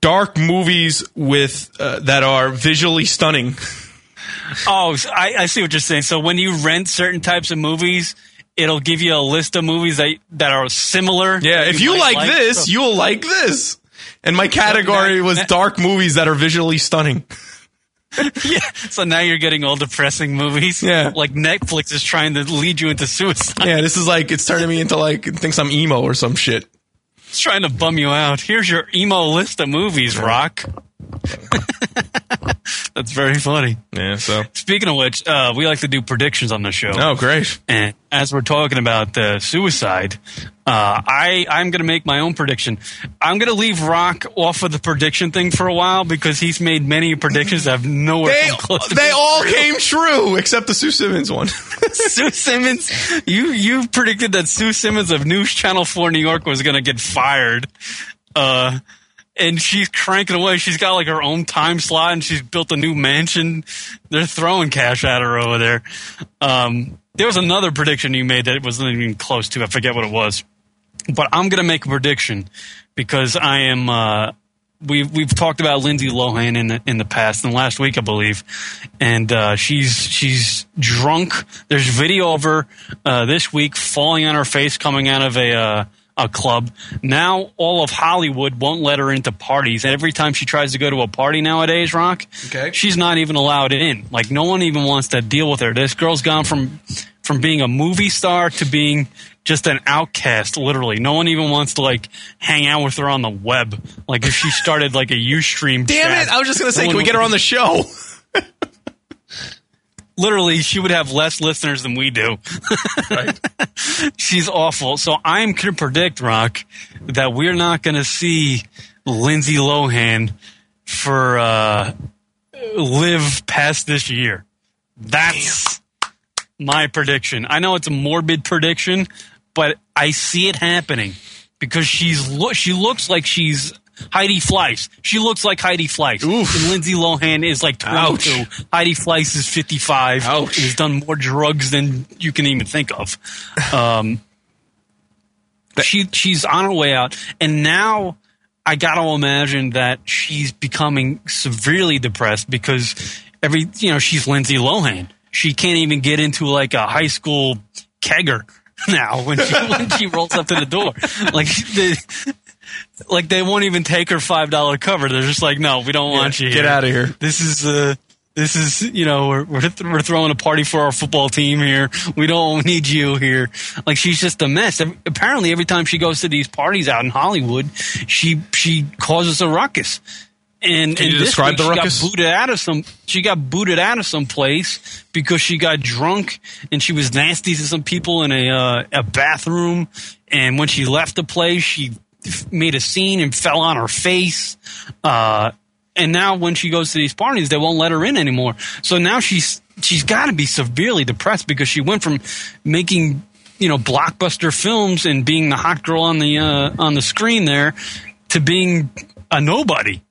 dark movies with, uh, that are visually stunning. Oh, I, I see what you're saying. So when you rent certain types of movies, it'll give you a list of movies that that are similar. Yeah, if you might like, this, So- you'll like this. And my category was dark movies that are visually stunning. yeah. So now you're getting all depressing movies. Yeah. Like Netflix is trying to lead you into suicide. Yeah, this is like it's turning me into like thinks I'm emo or some shit. It's trying to bum you out. Here's your emo list of movies, Rock. That's very funny. Yeah. So speaking of which, uh, we like to do predictions on the show. Oh, great! And as we're talking about uh, suicide, uh, I I'm going to make my own prediction. I'm going to leave Rock off of the prediction thing for a while because he's made many predictions that have nowhere They close to they all true. came true except the Sue Simmons one. Sue Simmons, you you predicted that Sue Simmons of News Channel Four New York was going to get fired, uh, and she's cranking away. She's got like her own time slot, and she's built a new mansion. They're throwing cash at her over there. Um, there was another prediction you made that it wasn't even close to. I forget what it was, but I'm going to make a prediction because I am. Uh, we've we've talked about Lindsay Lohan in the in the past, and last week I believe, and uh, she's she's drunk. There's video of her uh, this week falling on her face coming out of a. A club. Now all of Hollywood won't let her into parties. And every time she tries to go to a party nowadays, Rock, Okay. she's not even allowed in. Like no one even wants to deal with her. This girl's gone from from being a movie star to being just an outcast, literally. No one even wants to like hang out with her on the web. Like if she started like a Ustream. Damn chat, it! I was just gonna say, no can we get her on the show? Literally she would have less listeners than we do. She's awful. So I'm going to predict, Rock, that we're not going to see Lindsay Lohan for uh, live past this year. That's my prediction. I know it's a morbid prediction, but I see it happening because she's lo- she looks like she's Heidi Fleiss. She looks like Heidi Fleiss. And Lindsay Lohan is like 22. Heidi Fleiss is 55. And has done more drugs than you can even think of. Um, she she's on her way out, and now I got to imagine that she's becoming severely depressed because every you know she's Lindsay Lohan. She can't even get into like a high school kegger now when she when she rolls up to the door. Like the, like they won't even take her five dollar cover. They're just like, no, we don't want you. get out of here. This is uh this is you know we're, we're th- we're throwing a party for our football team here. We don't need you here. Like she's just a mess. Apparently, every time she goes to these parties out in Hollywood, she she causes a ruckus. And, Can and you this describe week the she ruckus? Got booted out of some. She got booted out of some place because she got drunk and she was nasty to some people in a uh, a bathroom. And when she left the place, she made a scene and fell on her face. Uh, and now when she goes to these parties, they won't let her in anymore. So now she's she's got to be severely depressed because she went from making you know blockbuster films and being the hot girl on the uh, on the screen there to being a nobody,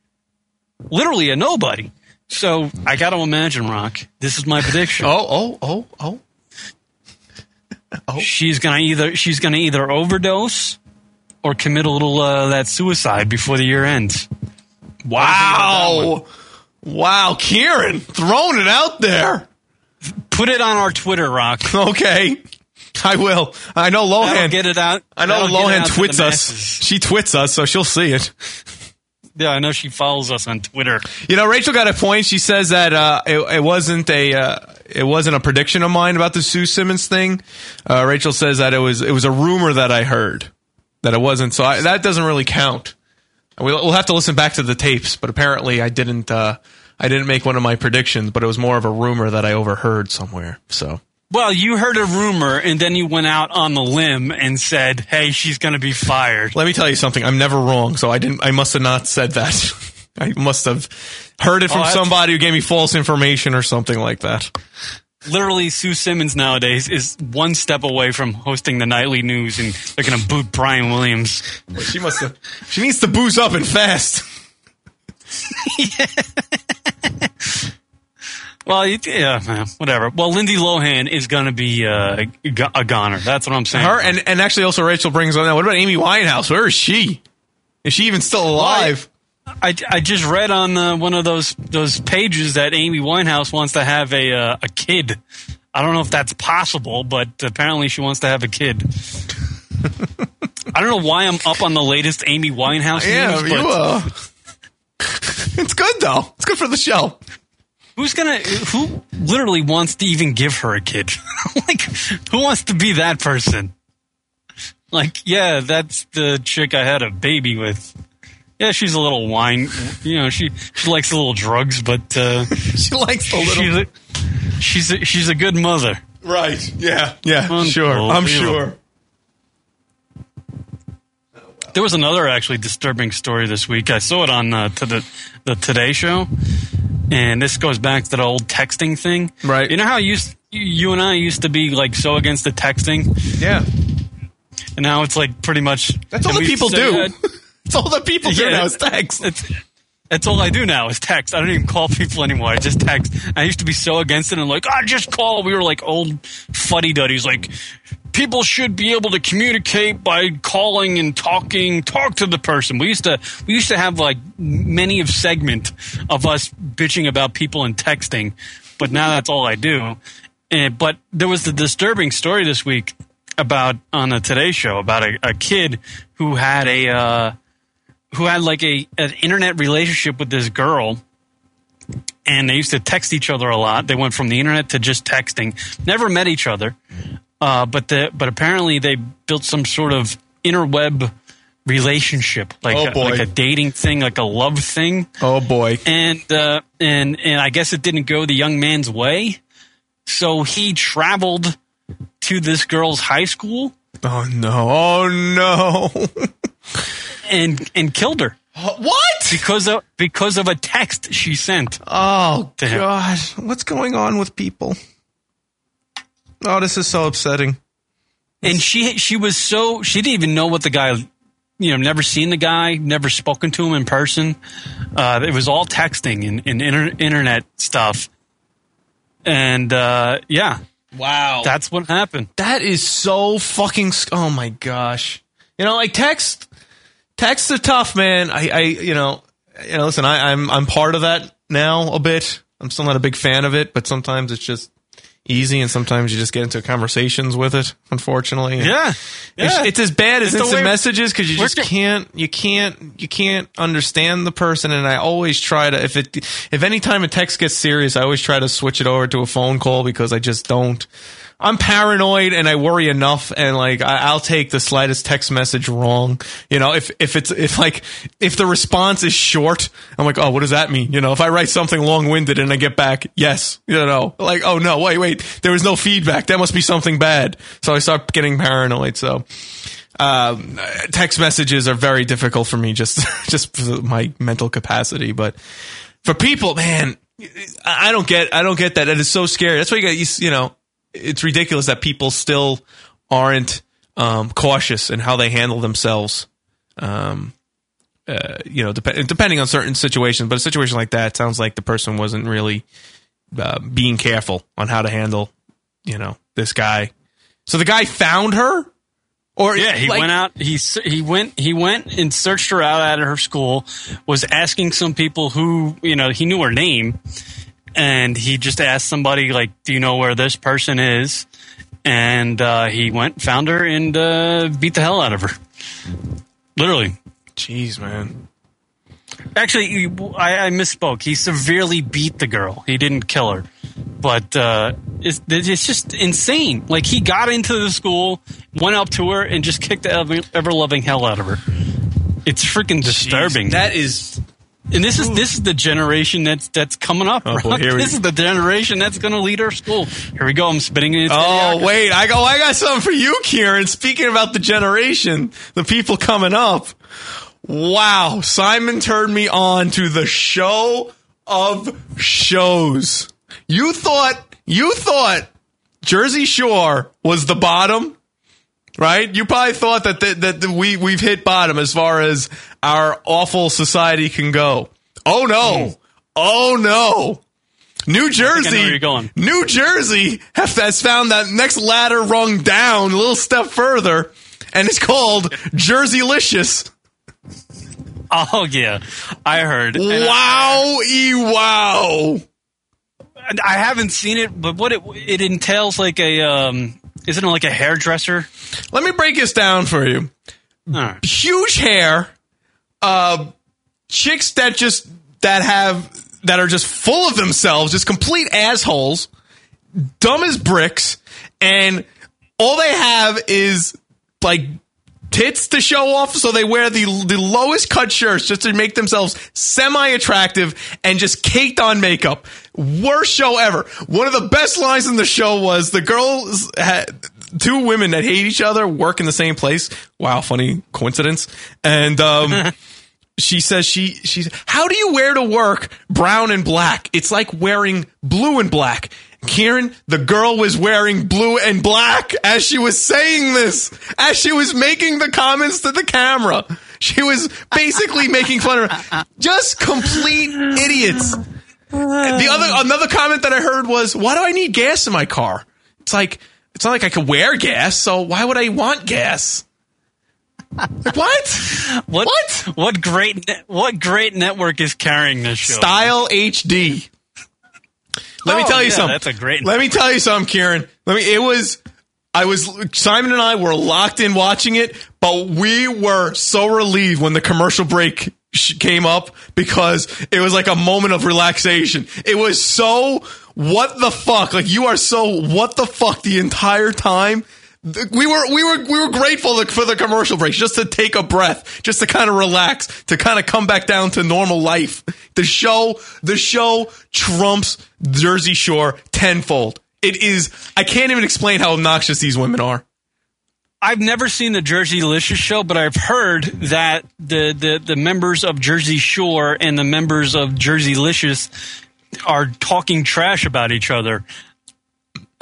literally a nobody. So I got to imagine, Rock. This is my prediction. oh, oh, oh, oh. She's gonna either she's gonna either overdose or commit a little uh, that suicide before the year ends. Wow. Wow, Kieran, throwing it out there. Put it on our Twitter, Rock. Okay. I will. I know That'll Lohan. get it out. I know that'll Lohan twits us. She twits us, so she'll see it. Yeah, I know she follows us on Twitter. You know, Rachel got a point. She says that uh, it, it wasn't a uh, it wasn't a prediction of mine about the Sue Simmons thing. Uh, Rachel says that it was it was a rumor that I heard that it wasn't. So I, that doesn't really count. We'll, we'll have to listen back to the tapes. But apparently, I didn't uh, I didn't make one of my predictions. But it was more of a rumor that I overheard somewhere. So Well, you heard a rumor, and then you went out on the limb and said, "Hey, she's going to be fired." let me tell you something. I'm never wrong. So I didn't. I must have not said that. I must have heard it Oh, from that's- somebody who gave me false information or something like that. Literally, Sue Simmons nowadays is one step away from hosting the nightly news, and they're going to boot Brian Williams. She must have. She needs to booze up and fast. Well, yeah, man, whatever. Well, Lindsay Lohan is going to be uh, a goner. That's what I'm saying. Her and, and actually also Rachel brings on that. What about Amy Winehouse? Where is she? Is she even still alive? I, I just read on uh, one of those those pages that Amy Winehouse wants to have a uh, a kid. I don't know if that's possible, but apparently she wants to have a kid. I don't know why I'm up on the latest Amy Winehouse Yeah, news, you but uh, it's good though. It's good for the show. who's gonna who literally wants to even give her a kid? like, who wants to be that person? Like, yeah, that's the chick I had a baby with. Yeah, she's a little wine. You know, she she likes a little drugs, but uh, she likes a little. She's a, she's a, she's a good mother. Right. Yeah. Yeah. Sure. I'm sure. There was another actually disturbing story this week. I saw it on uh, to the the Today Show, and this goes back to the old texting thing. Right. You know how you you and I used to be like so against the texting. Yeah. And now it's like pretty much. That's all the people do. that- That's all the people do Yeah, now is text. It's, that's all I do now is text. I don't even call people anymore. I just text. I used to be so against it and like, I just call. We were like old fuddy duddies. Like, people should be able to communicate by calling and talking. Talk to the person. We used to we used to have like many of segment of us bitching about people and texting, but now that's all I do. And, but there was the disturbing story this week about on the Today Show about a, a kid who had a. Uh, who had like a an internet relationship with this girl and they used to text each other a lot. They went from the internet to just texting. Never met each other. Uh, but the but apparently they built some sort of interweb relationship like Oh, a, like a dating thing like a love thing. Oh boy. And uh, and and I guess it didn't go the young man's way. So he traveled to this girl's high school. Oh no! Oh no! and and killed her. What? Because of because of a text she sent. Oh to him. God! What's going on with people? Oh, this is so upsetting. And she she was so she didn't even know what the guy you know never seen the guy never spoken to him in person. Uh, it was all texting and, and inter- internet stuff. And uh, yeah, Wow. that's what happened. That is so fucking. sc- Oh my gosh! You know, like text. Texts are tough, man. I, I, you know, you know. Listen, I, I'm, I'm part of that now a bit. I'm still not a big fan of it, but sometimes it's just easy, and sometimes you just get into conversations with it. Unfortunately, Yeah, It's, yeah. it's as bad as It's the instant messages because you just can't, you can't, you can't understand the person. And I always try to, if it, if any time a text gets serious, I always try to switch it over to a phone call because I just don't. I'm paranoid and I worry enough, and like I, I'll take the slightest text message wrong. You know, if if it's if like if the response is short, I'm like, oh, what does that mean? You know, if I write something long winded and I get back, yes, you know, like, oh no, wait, wait, there was no feedback. That must be something bad. So I start getting paranoid. So um, text messages are very difficult for me, just just my mental capacity. But for people, man, I I don't get I don't get that. It is so scary. That's why you got you you know it's ridiculous that people still aren't um, cautious in how they handle themselves. Um, uh, you know, dep- depending on certain situations, but a situation like that sounds like the person wasn't really uh, being careful on how to handle, you know, this guy. So the guy found her, or Yeah, he like- went out. He he went he went and searched her out at her school. Was asking some people who you know he knew her name, and he just asked somebody like, "Do you know where this person is?" And uh, he went, found her, and uh, beat the hell out of her. Literally. Jeez, man. Actually, I, I misspoke. He severely beat the girl. He didn't kill her, but uh, it's, it's just insane. Like he got into the school, went up to her, and just kicked the ever loving hell out of her. It's freaking disturbing. that is. And this is this is the generation that's that's coming up. Oh, boy, here we- this is the generation that's going to lead our school. Here we go. I'm spinning in. its Oh wait, I go. Oh, I got something for you, Kieran. Speaking about the generation, the people coming up. Wow, Simon turned me on to the show of shows. You thought you thought Jersey Shore was the bottom, right? You probably thought that that, that we we've hit bottom as far as our awful society can go. Oh no! Oh no! New think I where Jersey, you're going. New Jersey have, has found that next ladder rung down a little step further, and it's called Jerseylicious. Oh yeah, I heard. Wow, e wow! I haven't seen it, but what it it entails like a um, isn't it like a hairdresser? Let me break this down for you. Huge hair, uh, chicks that just that have that are just full of themselves, just complete assholes, dumb as bricks, and all they have is like tits to show off, so they wear the the lowest cut shirts just to make themselves semi attractive and just caked on makeup. Worst show ever. One of the best lines in the show was the girls had two women that hate each other work in the same place. Wow, funny coincidence. And um she says she she's how do you wear to work brown and black? It's like wearing blue and black. Kieran, the girl was wearing blue and black as she was saying this, as she was making the comments to the camera. She was basically making fun of her. Just complete idiots. The other another comment that I heard was, "Why do I need gas in my car?" It's like it's not like I could wear gas, so why would I want gas? Like, what? What? What? What great? What great network is carrying this show? Style HD. Let me Oh, tell you yeah, something. that's a great- Let me tell you something, Kieran. Let me. It was. I was Simon and I were locked in watching it, but we were so relieved when the commercial break came up because it was like a moment of relaxation. It was so what the fuck? Like you are so what the fuck the entire time. We were we were we were grateful for the commercial breaks just to take a breath, just to kind of relax, to kind of come back down to normal life. The show the show trumps Jersey Shore tenfold. It is I can't even explain how obnoxious these women are. I've never seen the Jerseylicious show, but I've heard that the, the, the members of Jersey Shore and the members of Jerseylicious are talking trash about each other.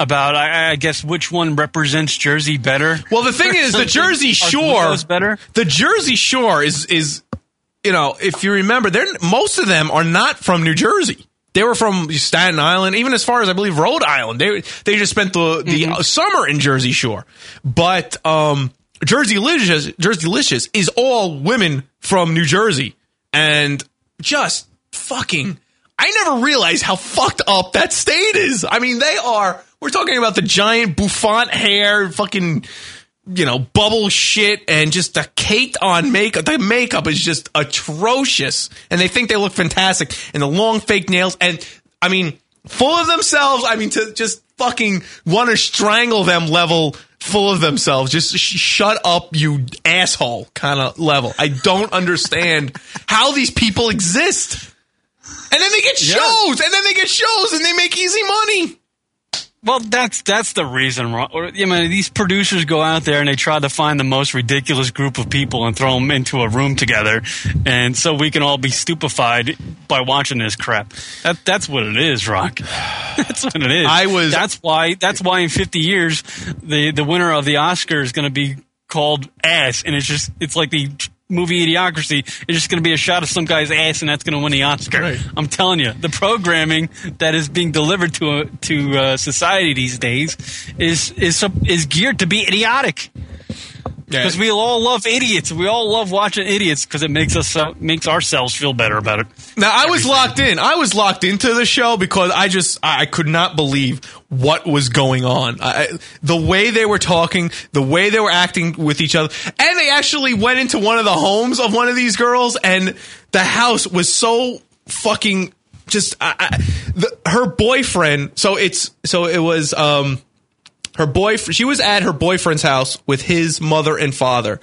About, I, I guess, which one represents Jersey better. Well, the thing is, the Jersey Shore is better. The Jersey Shore is is you know, if you remember, they're most of them are not from New Jersey. They were from Staten Island, even as far as I believe Rhode Island. They they just spent the the Mm-hmm. summer in Jersey Shore. But um, Jerseylicious, Jersey Licious is all women from New Jersey, and just fucking. I never realized how fucked up that state is. I mean, they are. We're talking about the giant bouffant hair, fucking you know, bubble shit and just the caked on makeup. The makeup is just atrocious. And they think they look fantastic. And the long fake nails. And I mean, full of themselves. I mean, to just fucking want to strangle them level full of themselves. Just sh- shut up, you asshole kind of level. I don't understand how these people exist. And then they get Yeah. shows. And then they get shows and they make easy money. Well, that's that's the reason. Or, I mean, these producers go out there and they try to find the most ridiculous group of people and throw them into a room together, and so we can all be stupefied by watching this crap. That that's what it is, Rock. That's what it is. I was- That's why. That's why in 50 years, the the winner of the Oscar is going to be called ass, and it's just it's like the movie Idiocracy. It's just going to be a shot of some guy's ass, and that's going to win the Oscar. I'm telling you, the programming that is being delivered to to uh, society these days is is is geared to be idiotic. Because we all love idiots. We all love watching idiots because it makes us uh, makes ourselves feel better about it. Now I was locked in. I was locked into the show because I just I could not believe what was going on. I, I- the way they were talking, the way they were acting with each other, and they actually went into one of the homes of one of these girls, and the house was so fucking just. I, I, the, her boyfriend. So it's so it was. um her boyfriend she was at her boyfriend's house with his mother and father.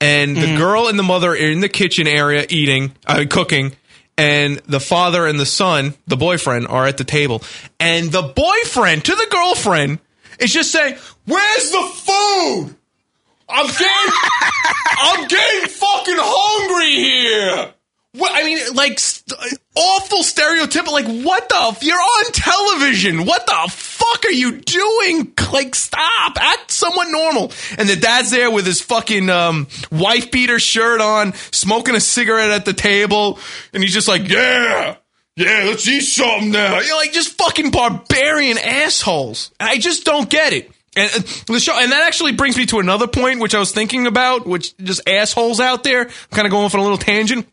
And the girl and the mother are in the kitchen area eating uh, cooking. And the father and the son the boyfriend are at the table. And the boyfriend to the girlfriend is just saying where's the food? I'm getting i'm getting fucking hungry here what I mean, like st- awful stereotypical. Like, what the? F- you're on television. What the fuck are you doing? Like, stop. Act somewhat normal. And the dad's there with his fucking um, wife beater shirt on, smoking a cigarette at the table, and he's just like, yeah. Yeah, let's eat something now. You're like just fucking barbarian assholes. And I just don't get it. And the show, and that actually brings me to another point, which I was thinking about, which just assholes out there. I'm kind of going on a little tangent.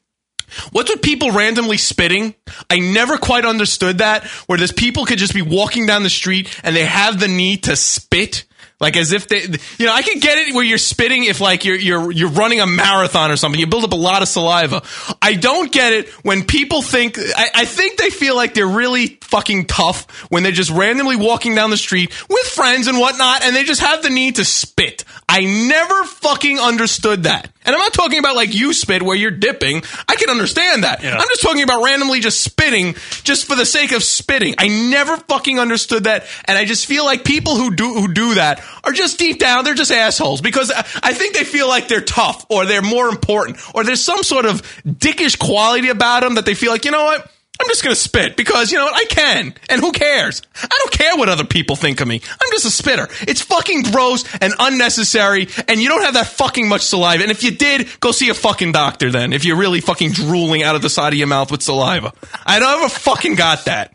What's with people randomly spitting? I never quite understood that. Where there's people could just be walking down the street and they have the need to spit. Like as if they, you know, I could get it where you're spitting if like you're you're you're running a marathon or something. You build up a lot of saliva. I don't get it when people think. I, I think they feel like they're really fucking tough when they're just randomly walking down the street with friends and whatnot, and they just have the need to spit. I never fucking understood that. And I'm not talking about like you spit where you're dipping. I can understand that. I'm just talking about randomly just spitting just for the sake of spitting. I never fucking understood that. And I just feel like people who do, who do that are just deep down, they're just assholes because I think they feel like they're tough or they're more important or there's some sort of dickish quality about them that they feel like, you know what? I'm just going to spit because, you know what? I can. And who cares? I don't care what other people think of me. I'm just a spitter. It's fucking gross and unnecessary and you don't have that fucking much saliva. And if you did, go see a fucking doctor then if you're really fucking drooling out of the side of your mouth with saliva. I never fucking got that.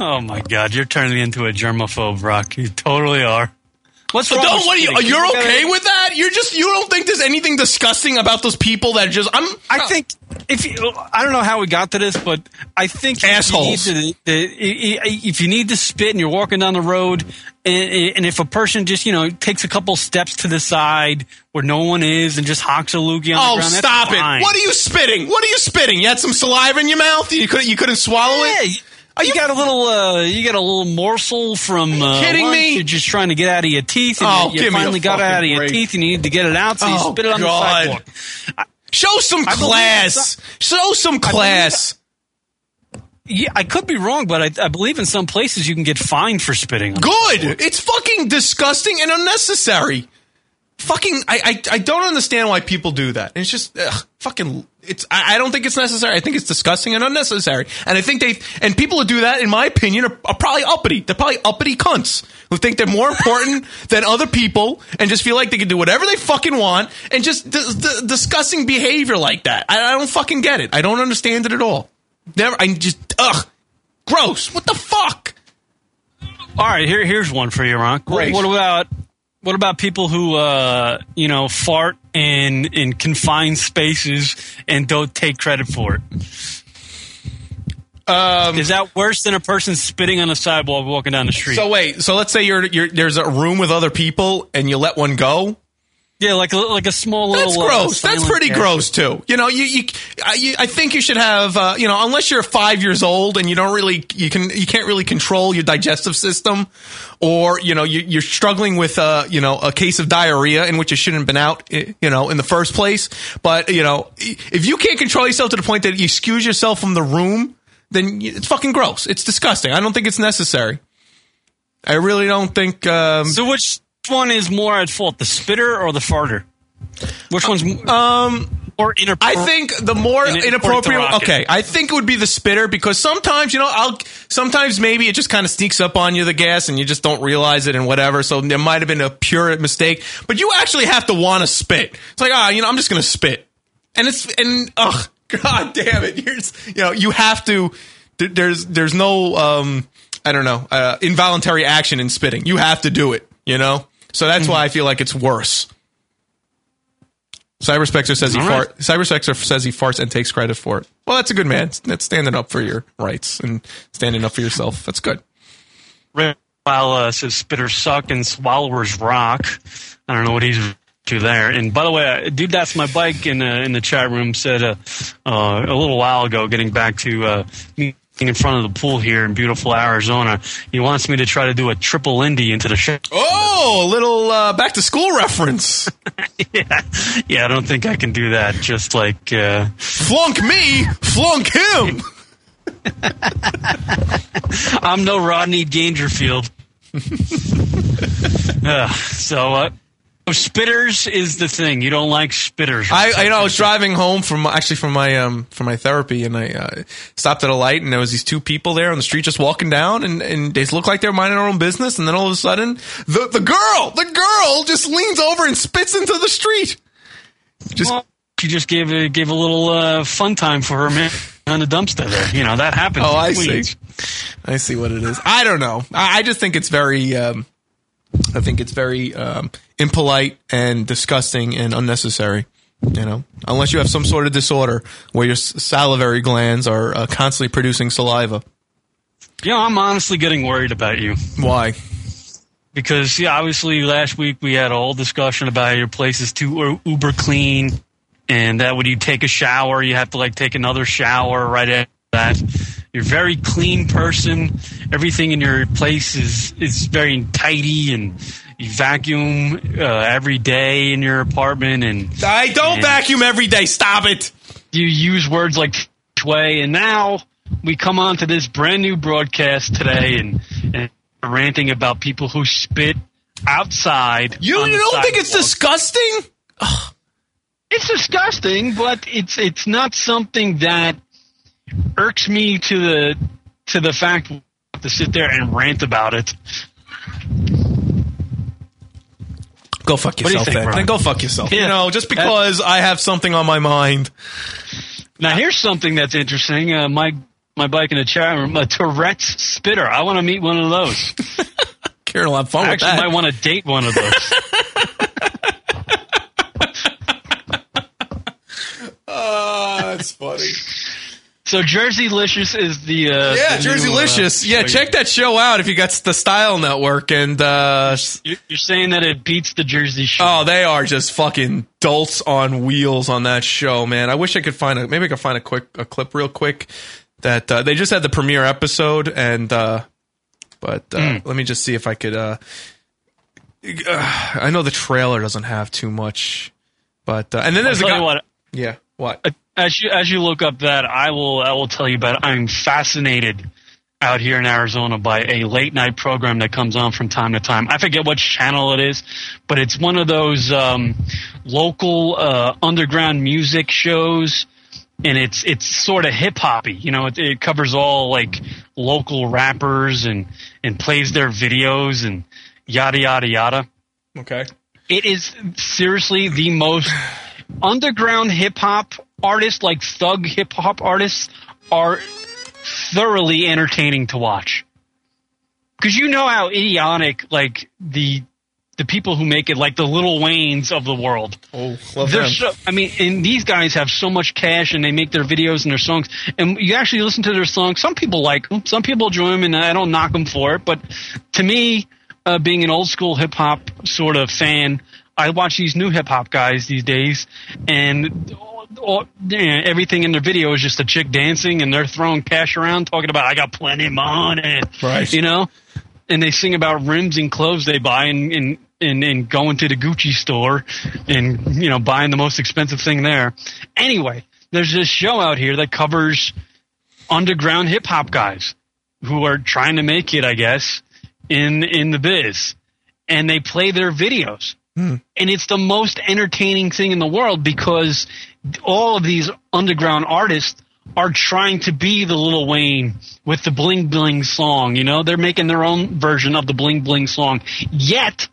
Oh my god, you're turning into a germaphobe, Rock. You totally are. What's So wrong don't, what are you, you're You okay with that? You're just, you don't think there's anything disgusting about those people that just, I'm, I think if you, I don't know how we got to this, but I think Assholes. If you, need to, the- if you need to spit and you're walking down the road, and, and if a person just you know takes a couple steps to the side where no one is and just hocks a loogie on Oh, the ground, that's stop fine. it! What are you spitting? What are you spitting? You had some saliva in your mouth. You couldn't. You couldn't swallow it. Are you, got a little, uh, you got a little morsel from uh, kidding lunch me? You're just trying to get out of your teeth, and Oh, you, you finally got it out of your break. teeth, and you need to get it out, so you Oh, spit it on God. the sidewalk. Show some class. Show some class. Yeah, I could be wrong, but I, I believe in some places you can get fined for spitting. On Good. It's fucking disgusting and unnecessary. Fucking, I, I, I don't understand why people do that. It's just ugh, fucking. It's. I, I don't think it's necessary. I think it's disgusting and unnecessary. And I think they and people who do that, in my opinion, are, are probably uppity. They're probably uppity cunts who think they're more important than other people and just feel like they can do whatever they fucking want and just d- d- disgusting behavior like that. I, I don't fucking get it. I don't understand it at all. Never. I just ugh, gross. What the fuck? All right, here here's one for you, Ron. What, what about what about people who uh, you know fart in in confined spaces and don't take credit for it? Um, Is that worse than a person spitting on a sidewalk walking down the street? So wait, so let's say you're, you're there's a room with other people and you let one go. Yeah, like a, like a small little. That's uh, gross. That's pretty cat. gross too. You know, you, you, I, you I think you should have, uh, you know, unless you're five years old and you don't really, you can, you can't really control your digestive system, or you know, you, you're struggling with, uh, you know, a case of diarrhea in which you shouldn't have been out, eh, you know, in the first place. But you know, if you can't control yourself to the point that you excuse yourself from the room, then it's fucking gross. It's disgusting. I don't think it's necessary. I really don't think. Um, So which one is more at fault, the spitter or the farter? Which one's um or inappropriate? I think the more In- inappropriate. according to Rocket. Okay, I think it would be the spitter because sometimes you know I'll sometimes maybe it just kind of sneaks up on you the gas and you just don't realize it and whatever. So there might have been a pure mistake, but you actually have to want to spit. It's like ah, you know, I'm just gonna spit, and it's and ugh, god damn it, You're you know, you have to. There's there's no um I don't know uh, involuntary action in spitting. You have to do it. You know, so that's why I feel like it's worse. Cyber Spectre says he All fart. Cyber Spectre says he farts and takes credit for it. Well, that's a good man. That's standing up for your rights and standing up for yourself. That's good. While uh, says spitters suck and swallowers rock. I don't know what he's to there. And by the way, dude, that's my bike in uh, in the chat room said uh, uh, a little while ago, getting back to uh, me in front of the pool here in beautiful Arizona. He wants me to try to do a triple Lindy into the show. Oh, a little uh, back to school reference. yeah, yeah, I don't think I can do that. Just like uh, flunk me, flunk him. I'm no Rodney Dangerfield. uh, so, uh, spitters is the thing. You don't like spitters. I, I you know I was driving home from actually from my um from my therapy and I uh, stopped at a light and there was these two people there on the street just walking down and, and they look like they're minding their own business and then all of a sudden the the girl the girl just leans over and spits into the street. Just well, she just gave a gave a little uh, fun time for her man on the dumpster there. You know that happens. Oh, I Queens. see. I see what it is. I don't know. I, I just think it's very. Um, I think it's very um, impolite and disgusting and unnecessary. You know, unless you have some sort of disorder where your salivary glands are uh, constantly producing saliva. You know, I'm honestly getting worried about you. Why? Because yeah, obviously last week we had a whole discussion about your place is too uber clean, and that when you take a shower, you have to like take another shower right after that. You're a very clean person. Everything in your place is is very tidy, and you vacuum uh, every day in your apartment. And I don't and vacuum every day. Stop it. You use words like way, and now we come on to this brand new broadcast today, and, and ranting about people who spit outside. You, you don't think it's disgusting? It's disgusting, but it's it's not something that irks me to the to the fact to sit there and rant about it. Go fuck do you yourself, think, then. Go fuck yourself. Yeah. You know, just because I have something on my mind. Now here's something that's interesting. Uh, my my bike in the chat room, a Tourette's spitter. I want to meet one of those. Kieran will have fun I with actually might want to date one of those. Oh, that's funny. So Jerseylicious is the uh, yeah, the Jersey new, uh, yeah, check that show out if you got the Style Network. And uh, You're you're saying that it beats the Jersey Shore. oh, they are just fucking dolts on wheels on that show, man. I wish I could find a maybe I could find a quick a clip real quick that uh, they just had the premiere episode and uh, but uh, Mm. let me just see if I could. Uh, uh, I know the trailer doesn't have too much, but uh, and then I'll there's a tell guy. you what. Yeah, what? As you as you look up that, I will I will tell you about. It. I'm fascinated out here in Arizona by a late night program that comes on from time to time. I forget which channel it is, but it's one of those um, local uh, underground music shows, and it's it's sort of hip hoppy. You know, it, it covers all like local rappers and and plays their videos and yada yada yada. Okay. It is seriously the most underground hip hop artists, like thug hip hop artists, are thoroughly entertaining to watch. Because you know how idiotic, like the the people who make it, like the Little Waynes of the world. Oh, love They're them. so, I mean, and these guys have so much cash, and they make their videos and their songs. And you actually listen to their songs. Some people like them, some people enjoy them, and I don't knock them for it. But to me, uh, being an old school hip hop sort of fan, I watch these new hip hop guys these days, and all, all- everything in their video is just a chick dancing, and they're throwing cash around, talking about I got plenty of money, Right. You know, and they sing about rims and clothes they buy, and and and, and going to the Gucci store, and you know buying the most expensive thing there. Anyway, there's this show out here that covers underground hip hop guys who are trying to make it, I guess, in in the biz, and they play their videos, Hmm. and it's the most entertaining thing in the world because all of these underground artists are trying to be the Little Wayne with the bling bling song. You know, they're making their own version of the bling bling song, yet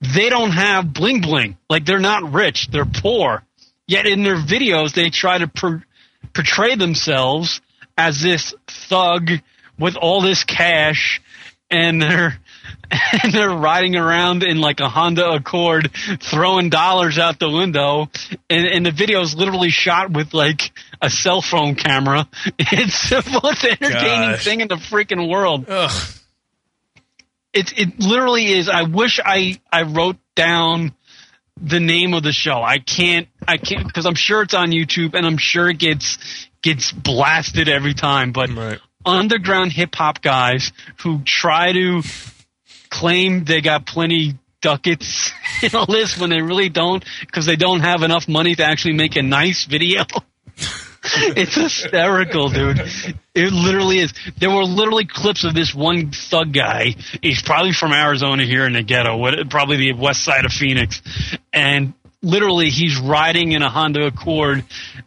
they don't have bling bling. Like they're not rich, they're poor. Yet in their videos, they try to per- portray themselves as this thug with all this cash, and they're and they're riding around in like a Honda Accord, throwing dollars out the window, and, and the video is literally shot with like a cell phone camera. It's the most entertaining Gosh. thing in the freaking world. It it literally is. I wish I I wrote down the name of the show. I can't I can't because I'm sure it's on YouTube and I'm sure it gets gets blasted every time. But underground hip hop guys who try to claim they got plenty ducats in a list when they really don't because they don't have enough money to actually make a nice video. it's hysterical, dude. It literally is. There were literally clips of this one thug guy. He's probably from Arizona here in the ghetto, probably the west side of Phoenix. And literally, he's riding in a Honda Accord,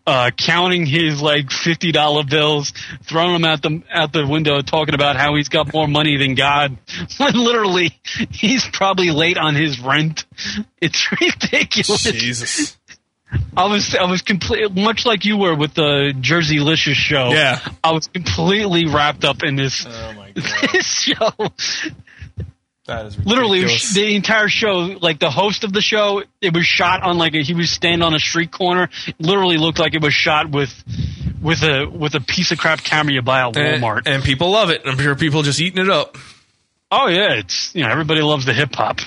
uh, counting his like fifty dollar bills, throwing them out the out the window, talking about how he's got more money than God. Literally, he's probably late on his rent. It's ridiculous. Jesus. I was I was complete much like you were with the Jerseylicious show. Yeah. I was completely wrapped up in this this show. That is Literally, it the entire show, like the host of the show, it was shot on like a, he was standing on a street corner. Literally looked like it was shot with with a with a piece of crap camera you buy at And, Walmart. and people love it. I'm sure people just eating it up. oh yeah, it's you know everybody loves the hip hop.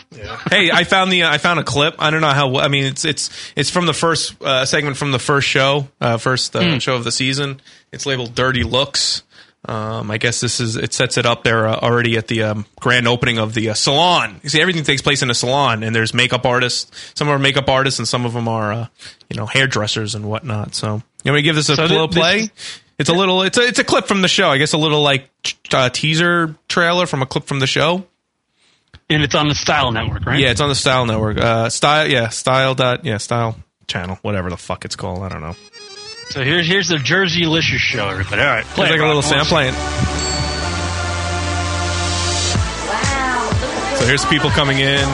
hey, I found the I found a clip. I don't know how. I mean, it's it's it's from the first uh, segment from the first show, uh, first uh, Hmm. show of the season. It's labeled "Dirty Looks." Um, I guess this is it sets it up there uh, already at the um, grand opening of the uh, salon. You see, everything takes place in a salon, and there's makeup artists. Some of them are makeup artists, and some of them are uh, you know hairdressers and whatnot. So you want me to give this a So little this play? is- It's a little. It's a it's a clip from the show. I guess a little like uh, teaser trailer from a clip from the show. And it's on the Style Network, right? Yeah, it's on the Style Network. Uh, style, yeah, Style dot, yeah, Style channel, whatever the fuck it's called. I don't know. So here's here's the Jerseylicious show, everybody. All right, play It's like it, a little Rock. sound playing. So here's people coming in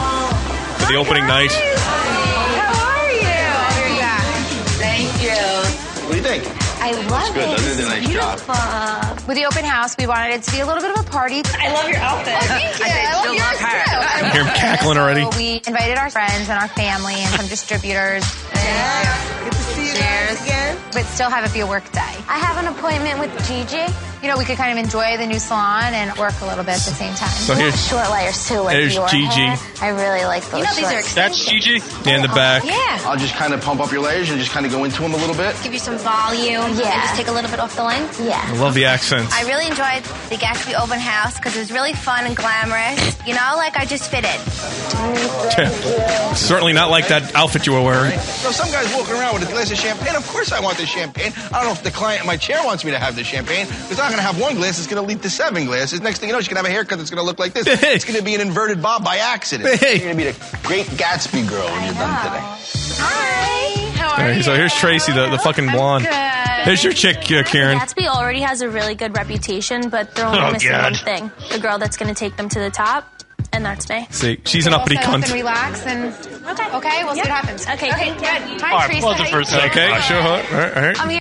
for the opening night. How are you? Thank you. What do you think? I love good, it. doesn't it? It's A nice job. beautiful. With the open house, we wanted it to be a little bit of a party. I love your outfit. Oh, thank you. I, I love still yours love her. too. I hear him cackling already. So we invited our friends and our family and some distributors. Yeah. Good to see you Cheers. again. But still have it be a work day. I have an appointment with Gigi. You know, we could kind of enjoy the new salon and work a little bit at the same time. So here's- short layers too, like there's your Gigi. hair. I really like those. You know, these are shorts. That's Gigi. Yeah, in the back. Yeah. I'll just kind of pump up your layers and just kind of go into them a little bit. Give you some volume. Yeah. And just take a little bit off the length. Yeah. I love the accents. I really enjoyed the Gatsby open house because it was really fun and glamorous. You know, like I just fit in. Certainly not like that outfit you were wearing. So some guy's walking around with a glass of champagne. Of course I want this champagne. I don't know if the client in my chair wants me to have this champagne because I'm going to have one glass. It's going to lead to seven glasses. Next thing you know, she's going to have a haircut that's going to look like this. it's going to be an inverted bob by accident. You're going to be the great Gatsby girl when you're done today. Hi. How All right, so here's Tracy, the, the fucking blonde. good. There's your chick, uh, Kieran. Gatsby already has a really good reputation, but they're only Oh, missing God. one thing: the girl that's going to take them to the top, and that's me. See, she's an uppity We'll set up and cunt. relax and okay. Okay, we'll see what happens. Okay, okay, good. good. Hi, All right, Teresa. pause it for a you second. doing? Okay, sure. All right, all right. I'm here.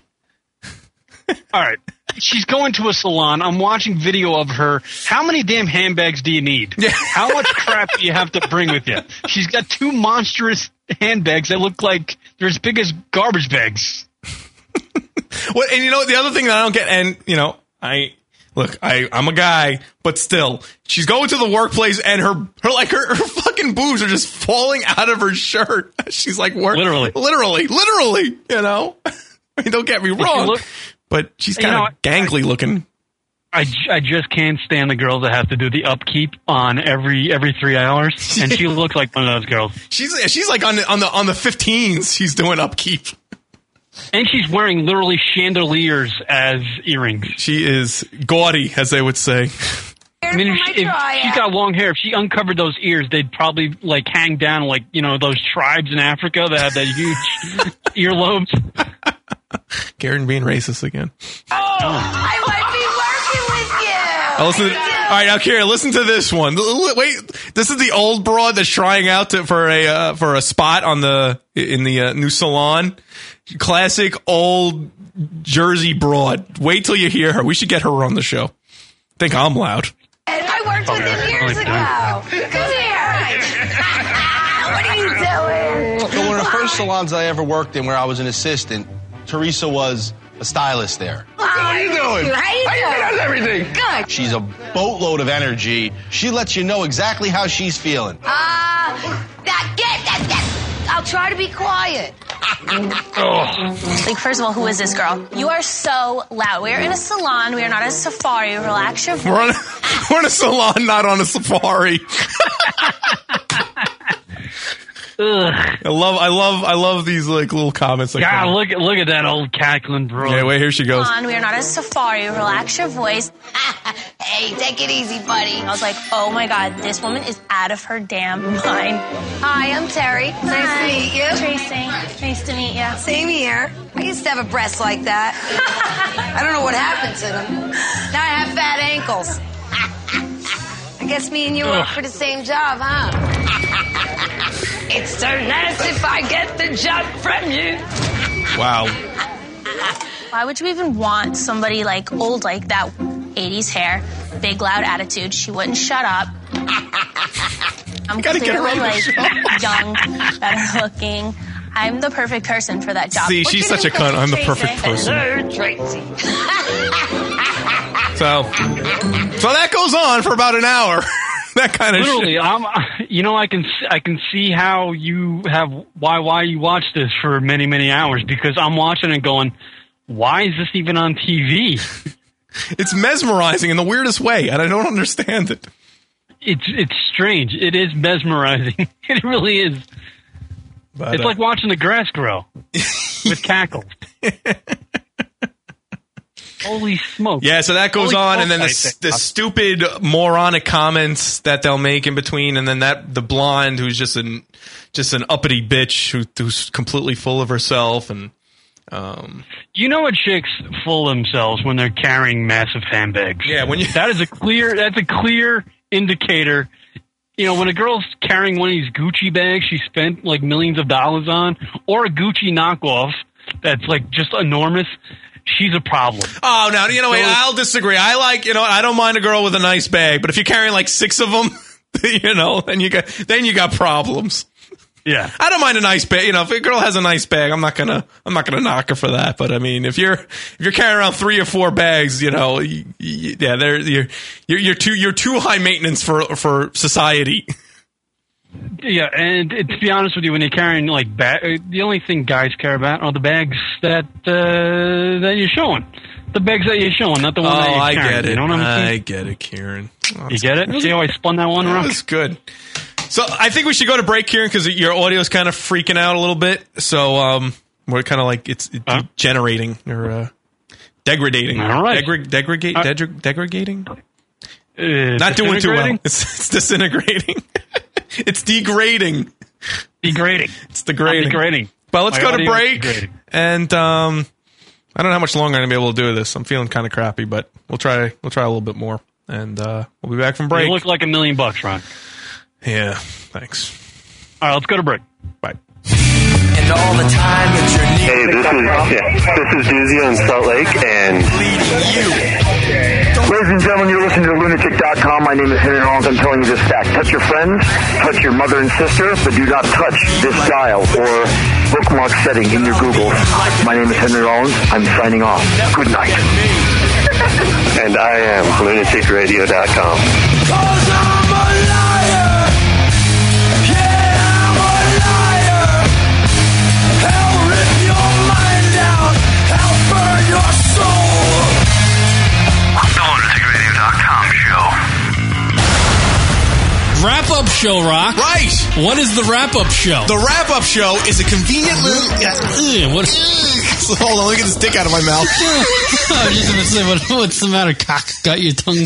All right. She's going to a salon. I'm watching video of her. How many damn handbags do you need? How much crap do you have to bring with you? She's got two monstrous handbags that look like they're as big as garbage bags. What, and you know the other thing that I don't get, and you know, I look, I I'm a guy, but still, she's going to the workplace, and her her like her, her fucking boobs are just falling out of her shirt. She's like, work, Literally. literally, literally. You know, I mean, don't get me wrong, look- but she's You kind know, of gangly looking. I, j- I just can't stand the girls that have to do the upkeep on every every three hours, and she looks like one of those girls. She's she's like on the on the on the 15s. She's doing upkeep. And she's wearing literally chandeliers as earrings. She is gaudy, as they would say. I mean, if, she, if she's got long hair, if she uncovered those ears, they'd probably like hang down like you know those tribes in Africa that have that huge earlobes. Kieran being racist again. I oh. might be working with you. Oh, listen. To, all right, now, Kieran, listen to this one. L- l- Wait, this is the old broad that's trying out to, for a uh, for a spot on the in the uh, new salon. Classic old Jersey broad. Wait till you hear her. We should get her on the show. Think I'm loud. I worked with him years ago. Come here. what are you doing? So one of the first salons I ever worked in where I was an assistant, Teresa was a stylist there. How are you doing? How you How you doing? doing? everything? Good. She's a boatload of energy. She lets you know exactly how she's feeling. Ah, that get that that. I'll try to be quiet. Like, first of all, who is this girl? You are so loud. We are in a salon. We are not a safari. Relax your voice. We're on, a, we're in a salon, not on a safari. I love, I love, I love these like little comments. Like God, that. look at look at that old cackling bro. Yeah, wait, here she goes. Come on, We are not a safari. Relax your voice. hey, take it easy, buddy. I was like, oh my god, this woman is out of her damn mind. Hi, I'm Terry. Nice to meet you. Tracy. Nice to meet you. Same here. I used to have a breast like that. I don't know what happened to them. Now I have fat ankles. I guess me and you are up for the same job, huh? It's so nice if I get the job from you. Wow. Why would you even want somebody like old like that? 80s hair, big loud attitude. She wouldn't shut up. I'm gotta get her clearly on the like show. young, better looking. I'm the perfect person for that job. See, What's she's such a cunt. I'm the perfect person. Hello, Tracy. So, so that goes on for about an hour. that kind of Literally, shit. I'm. You know, I can I can see how you have why why you watch this for many many hours because I'm watching it going, why is this even on TV? It's mesmerizing in the weirdest way, and I don't understand it. It's it's strange. It is mesmerizing. It really is. But, it's uh, like watching the grass grow with cackles. Holy smoke! Yeah, so that goes Holy on, and then the, the stupid moronic comments that they'll make in between, and then that the blonde who's just an just an uppity bitch who, who's completely full of herself, and um, You know what chicks fool themselves when they're carrying massive handbags? Yeah, when you that is a clear that's a clear indicator. You know, when a girl's carrying one of these Gucci bags she spent like millions of dollars on, or a Gucci knockoff that's like just enormous, she's a problem. oh no, you know, So- I'll disagree. I like you know, I don't mind a girl with a nice bag, but if you're carrying like six of them, you know, then you got then you got problems. Yeah, I don't mind a nice bag. You know, if a girl has a nice bag, I'm not gonna I'm not gonna knock her for that. But I mean, if you're if you're carrying around three or four bags, you know, y y yeah, they're you're, you're you're too you're too high maintenance for for society. Yeah, and to be honest with you, when you're carrying like bag, uh, the only thing guys care about are the bags that uh, that you're showing. The bags that you're showing, not the one that oh, you're I carrying. get it. You know what I'm I saying? get it, Kieran. Oh, You get it? See how I spun that one, That Rock? was good. So I think we should go to break, Kieran, because your audio is kind of freaking out a little bit. So um, we're kind of like it's degenerating or uh, degrading. All right. Degra- degradate, Uh, dedra- degrading. Uh, Not doing too well. It's, it's disintegrating. it's degrading. Degrading. It's degrading. Degrading. But let's My go to break. And um, I don't know how much longer I'm gonna be able to do this. I'm feeling kind of crappy, but we'll try. We'll try a little bit more, and uh, we'll be back from break. You look like a million bucks, Ron. yeah. Thanks. All right, let's go to break. Bye. And all the time that you're Hey, this is this is Dizzy in Salt Lake, and ladies and gentlemen, you're listening to lunatic.com. My name is Henry Rollins. I'm telling you this fact: touch your friends, touch your mother and sister, but do not touch this dial or bookmark setting in your Google. My name is Henry Rollins. I'm signing off. Good night. and I am lunaticradio.com. show, Rock. Right. What is the wrap up show? The wrap up show is a convenient little. Ugh, what? So hold on, let me get this dick out of my mouth. I was just gonna say, what, what's the matter, cock? Got your tongue?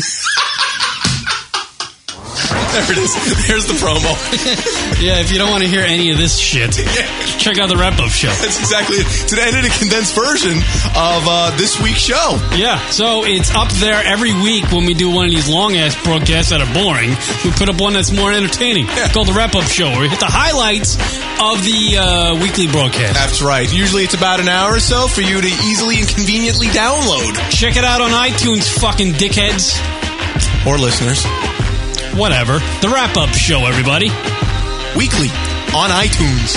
There it is. There's the promo. yeah, if you don't want to hear any of this shit, check out the wrap up show. That's exactly it. Today I did a condensed version of uh, this week's show. Yeah, so it's up there every week when we do one of these long ass broadcasts that are boring. We put up one that's more entertaining. It's called the wrap up show, where we hit the highlights of the uh, weekly broadcast. That's right. Usually it's about an hour or so for you to easily and conveniently download. Check it out on iTunes, fucking dickheads. Or listeners. Whatever. The wrap up show, everybody. Weekly on iTunes.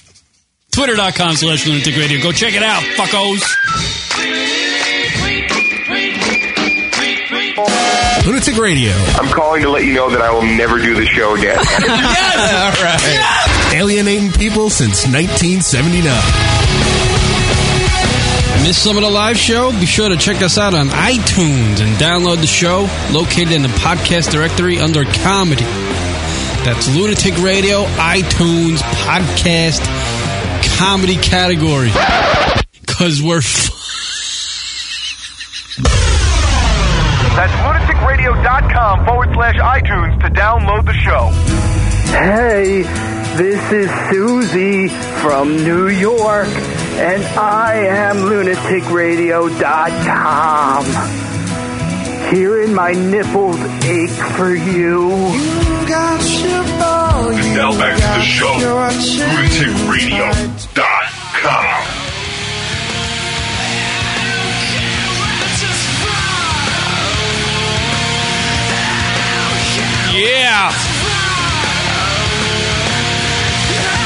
Twitter.com slash lunatic radio. Go check it out, fuckos. Lunatic Radio. I'm calling to let you know that I will never do the show again. yes! All right. Alienating people since 1979. Miss some of the live show? Be sure to check us out on iTunes and download the show located in the podcast directory under comedy. That's Lunatic Radio, iTunes, podcast, comedy category. Cause we're f- That's lunaticradio.com forward slash iTunes to download the show. Hey, this is Susie from New York, and I am lunaticradio.com. Hearing my nipples ache for you. Now back to the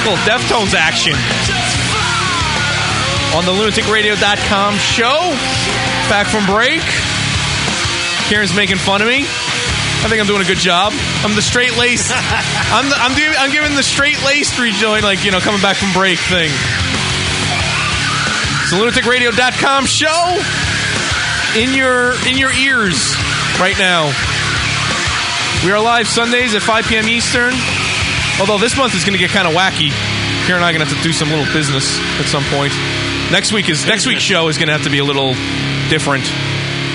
Little Deftones action. On the lunaticradio.com show. Back from break. Kieran's making fun of me. I think I'm doing a good job. I'm the straight lace. I'm the, I'm, doing, I'm giving the straight lace rejoin, like you know, coming back from break thing. It's the lunaticradio.com show in your in your ears right now. We are live Sundays at 5 p.m. Eastern. Although this month is going to get kind of wacky. Kieran and I are going to have to do some little business at some point. Next week is next week's show is going to have to be a little different.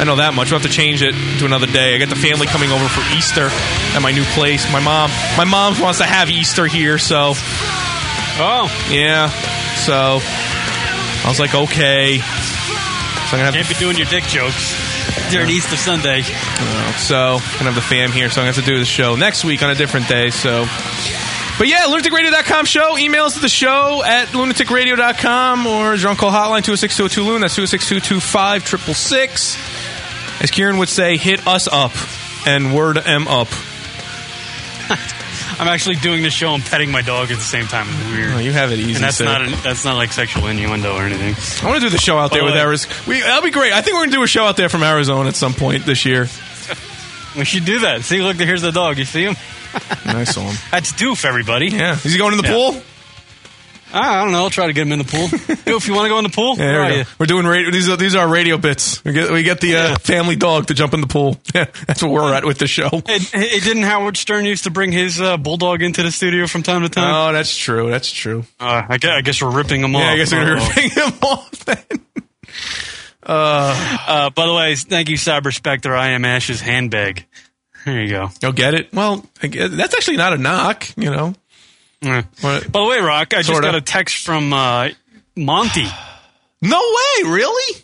I know that much. We'll have to change it to another day. I got the family coming over for Easter at my new place. My mom, my mom wants to have Easter here, so. Oh, yeah. So I was like, okay. So I'm gonna have can't be doing your dick jokes during Easter Sunday. So gonna have the fam here, so I'm gonna have to do the show next week on a different day. So, but yeah, lunaticradio.com show. Emails to the show at lunaticradio.com or drunk call hotline 206 loon That's 206 As Kieran would say, hit us up and word M up. I'm actually doing the show and petting my dog at the same time. It's weird. Oh, you have it easy. and that's not that's not like sexual innuendo or anything. I want to do the show out there By with Arizona. We that'll be great. I think we're gonna do a show out there from Arizona at some point this year. We should do that. See, look, here's the dog. You see him? I saw him. That's Doof, everybody. Yeah. Is he going in the Yeah. pool? I don't know. I'll try to get him in the pool. Doof, you want to go in the pool? Yeah, there we you? go. We're doing radio. These are these are our radio bits. We get we get the uh, family dog to jump in the pool. Yeah, that's what we're at with the show. Hey, hey, didn't Howard Stern used to bring his uh, bulldog into the studio from time to time? Oh, that's true. That's true. Uh, I, guess, I guess we're ripping him off. Yeah, I guess we're Uh-oh. ripping him off. Then. Uh, Uh, by the way, thank you, Cyber Spectre. I am Ash's handbag. There you go. you'll get it. Well, I guess- that's actually not a knock. You know. Yeah. What- By the way, Rock, I just got a text from uh, Monty. No way, really?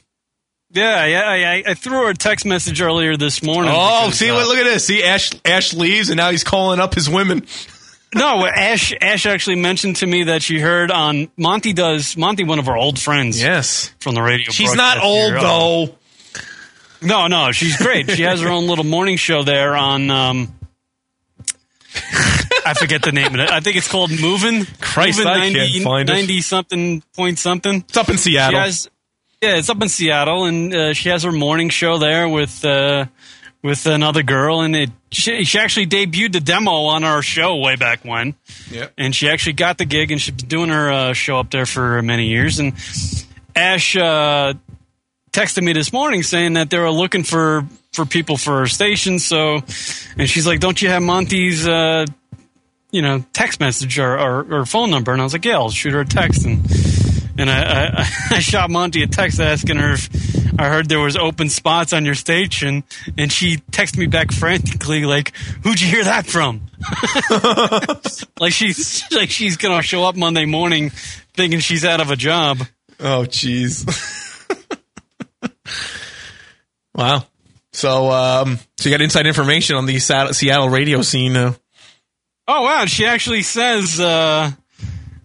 Yeah, yeah, I, I, threw her a text message earlier this morning. Oh, because, see uh, what? Look at this. See, Ash Ash leaves, and now he's calling up his women. No, Ash. Ash actually mentioned to me that she heard on Monty does Monty, one of our old friends. Yes, from the radio. She's not old though. No, no, she's great. She has her own little morning show there on. Um, I forget the name of it. I think it's called Moving. Christ, Moving I can't find it. 90 something point something. It's up in Seattle. She has, yeah, it's up in Seattle, and uh, she has her morning show there with uh, with another girl, and it she, she actually debuted the demo on our show way back when. Yeah, And she actually got the gig, and she's been doing her uh, show up there for many years. And Ash uh, texted me this morning saying that they were looking for for people for her station. So, and she's like, "Don't you have Monty's?" Uh, you know, text message or, or, or phone number, and I was like, "Yeah, I'll shoot her a text." And and I, I, I shot Monty a text asking her if I heard there was open spots on your station, and she texted me back frantically like, "Who'd you hear that from?" like she's like she's gonna show up Monday morning thinking she's out of a job. Oh, jeez. wow. So, um, so you got inside information on the Seattle radio scene. Uh, Oh wow, she actually says uh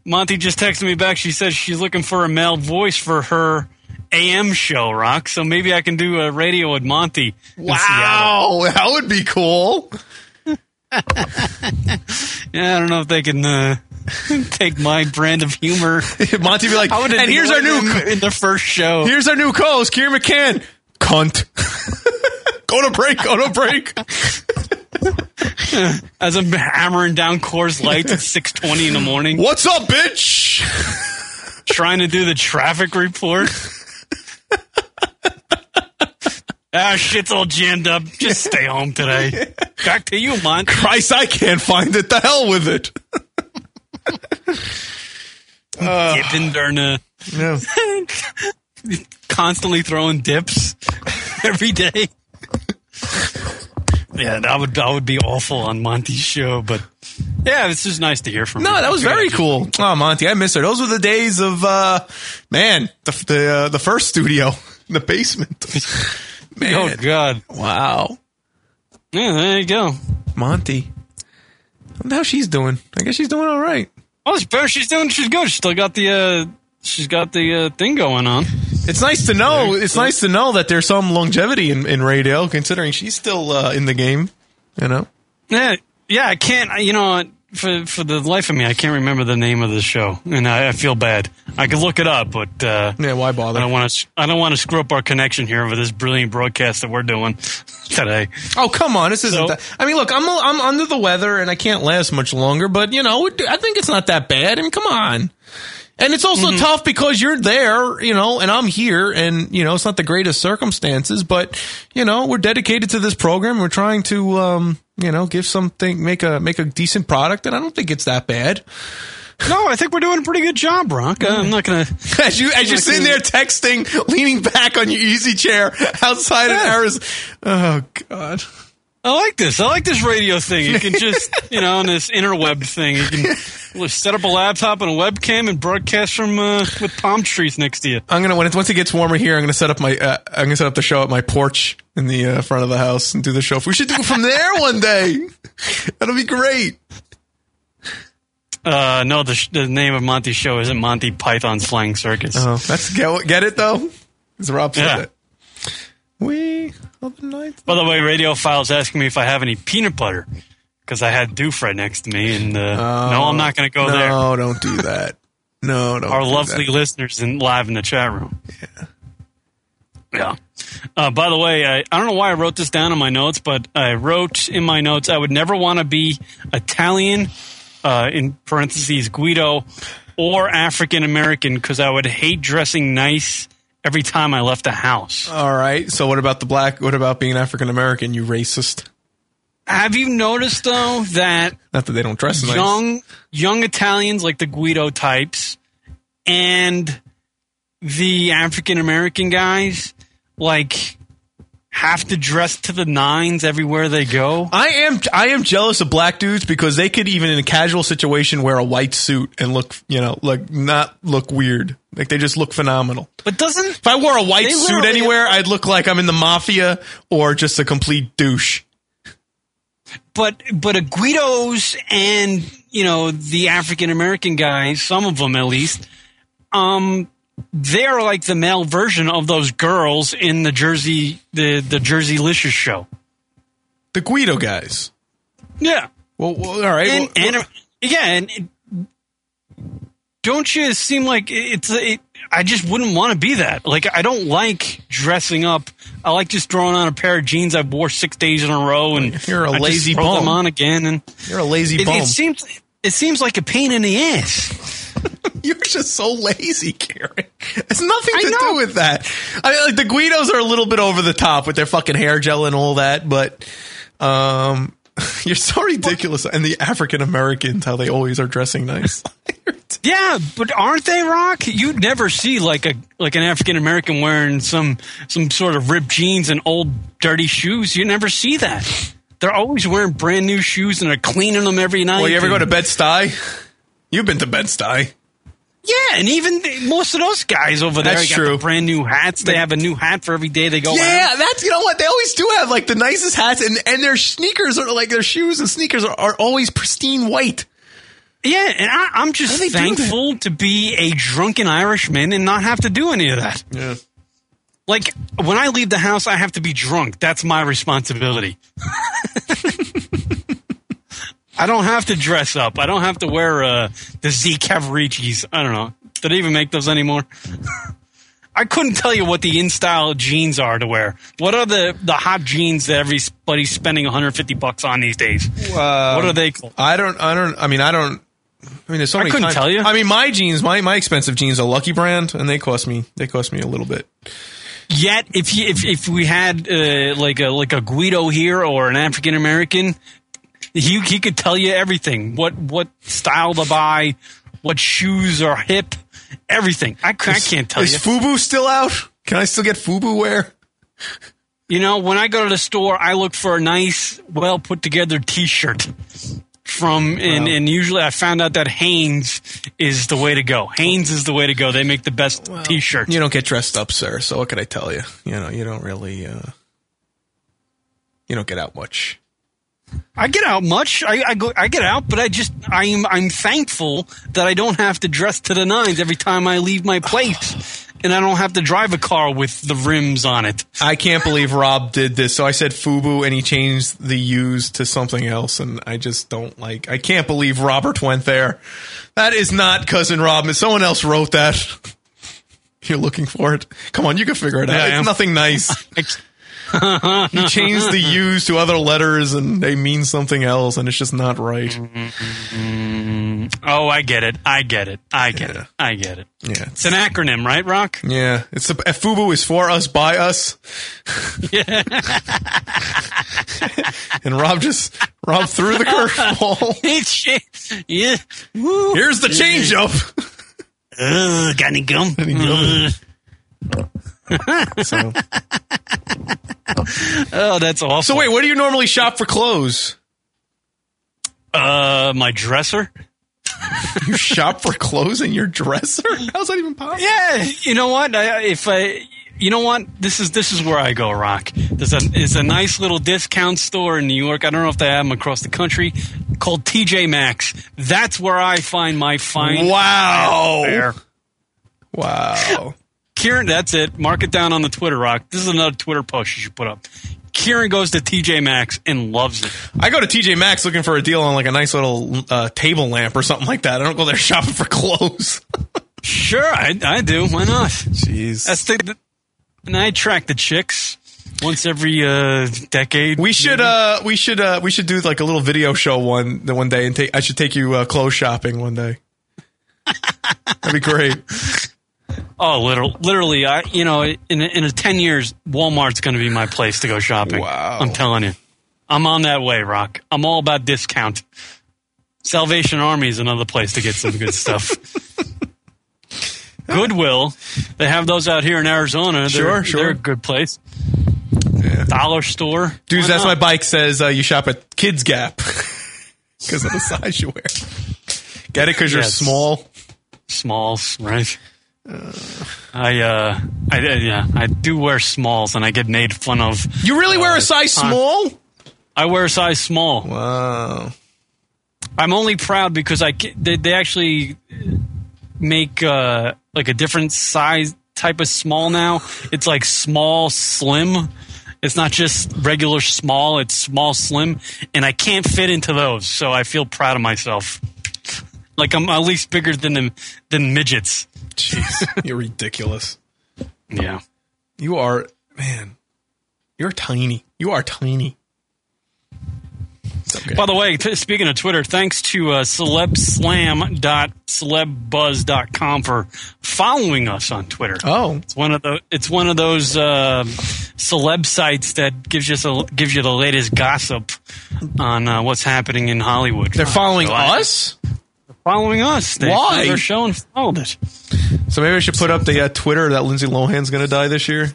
Monty just texted me back. She says she's looking for a male voice for her AM show, Rock. So maybe I can do a radio with Monty. in wow, that would be cool. Yeah, I don't know if they can uh, take my brand of humor. Monty be like, I would and here's our new in the first show. Here's our new co-host, Kieran McCann. Cunt. go to break. Go to break. As I'm hammering down Coors Lights at six twenty in the morning. What's up, bitch? Trying to do the traffic report. ah, shit's all jammed up. Just stay home today. Back to you, Monty. Christ, I can't find it. The hell with it. Uh, Dipping no. Constantly throwing dips every day. Yeah, that would that would be awful on Monty's show, but yeah, it's just nice to hear from. No, her. that was very cool. Oh, Monty, I miss her. Those were the days of, uh, man, the the, uh, the first studio in the basement. Man. Oh God! Wow. Yeah, there you go. Monty. I how she's doing. I guess she's doing all right. Oh, it's better. She's doing. She's good. She's still got the. uh She's got the uh, thing going on. It's nice to know. It's nice to know that there's some longevity in, in radio, considering she's still uh, in the game. You know. Yeah, yeah. I can't. You know, for for the life of me, I can't remember the name of the show, and I, I feel bad. I could look it up, but uh, yeah, why bother? I don't want to. I don't want to screw up our connection here with this brilliant broadcast that we're doing today. Oh come on, this isn't. So- that. I mean, look, I'm I'm under the weather and I can't last much longer, but you know, I think it's not that bad. I mean, come on. And it's also tough because you're there, you know, and I'm here, and you know, it's not the greatest circumstances, but you know, we're dedicated to this program. We're trying to, um, you know, give something, make a make a decent product, and I don't think it's that bad. No, I think we're doing a pretty good job, Brock. Uh, I'm not gonna. As you as you're sitting there texting, leaning back on your easy chair outside of Arizona. Oh God. I like this. I like this radio thing. You can just, you know, on this interweb thing, you can set up a laptop and a webcam and broadcast from uh, with palm trees next to you. I'm gonna when it, once it gets warmer here, I'm gonna set up my uh, I'm gonna set up the show at my porch in the uh, front of the house and do the show. We should do it from there one day. That'll be great. Uh, no, the, sh- the name of Monty's show isn't Monty Python's Flying Circus. Oh, that's get, get it though. Because Rob said Yeah. it. We other night. By the way, Radio File's asking me if I have any peanut butter because I had Doof right next to me, and uh, no, I'm not going to go no, there. No, don't do that. No, don't. Our do lovely that. listeners in, live in the chat room. Yeah. Yeah. Uh, by the way, I, I don't know why I wrote this down in my notes, but I wrote in my notes I would never want to be Italian, uh, in parentheses, Guido, or African American because I would hate dressing nice every time I left the house. All right. So what about the black? What about being African American? You racist. Have you noticed though that Not that they don't dress nice. young young Italians like the Guido types and the African American guys like have to dress to the nines everywhere they go. I am I am jealous of black dudes because they could even in a casual situation wear a white suit and look you know like not look weird. Like they just look phenomenal. But doesn't If I wore a white suit anywhere, I'd look like I'm in the mafia or just a complete douche. but but a Guidos and you know the African American guys, some of them at least, um, they're like the male version of those girls in the Jersey the the Jerseylicious show. The Guido guys. Yeah. Well, well all right. And, well- and uh, yeah, and it- don't you seem like it's it, I just wouldn't want to be that. Like I don't like dressing up. I like just throwing on a pair of jeans I wore six days in a row, and You're a I just lazy them bum. on again. And You're a lazy it, bum. it seems it seems like a pain in the ass. You're just so lazy, Kieran. It's nothing to do with that. I mean, like the Guidos are a little bit over the top with their fucking hair gel and all that, but um, you're so ridiculous. And the African Americans, how they always are dressing nice. Yeah, but aren't they rock? You never see like a like an African American wearing some some sort of ripped jeans and old dirty shoes. You never see that. They're always wearing brand new shoes and they're cleaning them every night. Well, you ever go to and- Bed Stuy? You've been to Bed Stuy. Yeah, and even the- most of those guys over there That's got true. the brand new hats. They have a new hat for every day they go Yeah, out. that's you know what they always do have like the nicest hats and and their sneakers are like their shoes and sneakers are, are always pristine white. Yeah, and I, I'm just How do they do thankful to be a drunken Irishman and not have to do any of that. Yeah. Like when I leave the house, I have to be drunk. That's my responsibility. I don't have to dress up. I don't have to wear uh, the Z Cavariccis. I don't know. Do they even make those anymore? I couldn't tell you what the in style jeans are to wear. What are the, the hot jeans that everybody's spending 150 bucks on these days? what are they called? I don't. I don't. I mean, I don't. I mean, there's so many. I couldn't times- tell you. I mean, my jeans, my my expensive jeans are Lucky Brand, and they cost me. They cost me a little bit. Yet, if you, if if we had uh, like a like a Guido here or an African American, he he could tell you everything. What what style to buy, what shoes are hip, everything. I can't tell Is you. Is Fubu still out? Can I still get FUBU wear? You know, when I go to the store, I look for a nice, well put together T-shirt from, and, and usually I found out that Hanes is the way to go. Hanes is the way to go. They make the best T-shirt. You don't get dressed up, sir. So what can I tell you? You know, you don't really. uh You don't get out much. I get out much. I, I go. I get out, but I just I'm I'm thankful that I don't have to dress to the nines every time I leave my place, and I don't have to drive a car with the rims on it. I can't believe Rob did this. So I said FUBU, and he changed the U's to something else, and I just don't like. I can't believe Robert went there. That is not cousin Rob. Someone else wrote that. You're looking for it. Come on, you can figure it out. Yeah, it's nothing nice. you change the U's to other letters, and they mean something else, and it's just not right. Oh, I get it. I get it. I get it. I get it. Yeah, It's an acronym, right, Rock? Yeah, it's a, FUBU is for us, by us, Yeah. and Rob just Rob threw the curveball. it's yeah. Woo. Here's the change up. Ugh, got any gum? So, Oh, that's awesome. so wait, where do you normally shop for clothes? Uh, my dresser. You shop for clothes in your dresser? How's that even possible? Yeah, you know what? I, if I, you know what? This is this is where I go. Rock. There's a it's a nice little discount store in New York. I don't know if they have them across the country called TJ Maxx. That's where I find my fine. Wow. Wow. Kieran, that's it. Mark it down on the Twitter, Rock. This is another Twitter post you should put up. Kieran goes to TJ Maxx and loves it. I go to TJ Maxx looking for a deal on like a nice little uh, table lamp or something like that. I don't go there shopping for clothes. Sure, I, I do. Why not? Jeez. That's the, the and I attract the chicks once every uh, decade. We should uh we should uh we should do like a little video show one the one day and take I should take you uh, clothes shopping one day. That'd be great. Oh, literally, literally, I you know, in in a ten years, Walmart's going to be my place to go shopping. Wow. I'm telling you, I'm on that way, Rock. I'm all about discount. Salvation Army is another place to get some good stuff. Goodwill, they have those out here in Arizona. They're, Sure, sure. They're a good place. Dollar store, Dudes, Why that's not? my bike says uh, you shop at Kids Gap because of the size you wear. Get it because you're small. smalls, right? I uh, I yeah, I do wear smalls, and I get made fun of. You really wear uh, a size on- small? I wear a size small. Wow. I'm only proud because I they, they actually make uh, like a different size type of small now. It's like small slim. It's not just regular small. It's small slim, and I can't fit into those. So I feel proud of myself. Like I'm at least bigger than them than midgets. Jeez, you're ridiculous. Yeah. You are, man. You're tiny. You are tiny. Okay. By the way, t- speaking of Twitter, thanks to uh, celebslam.celebbuzz.com for following us on Twitter. Oh, It's one of the it's one of those uh, celeb sites that gives you a, gives you the latest gossip on uh, what's happening in Hollywood. they're following So I- us. Following us. They Why? our show and followed it. So maybe I should put up the uh, Twitter that Lindsay Lohan's going to die this year.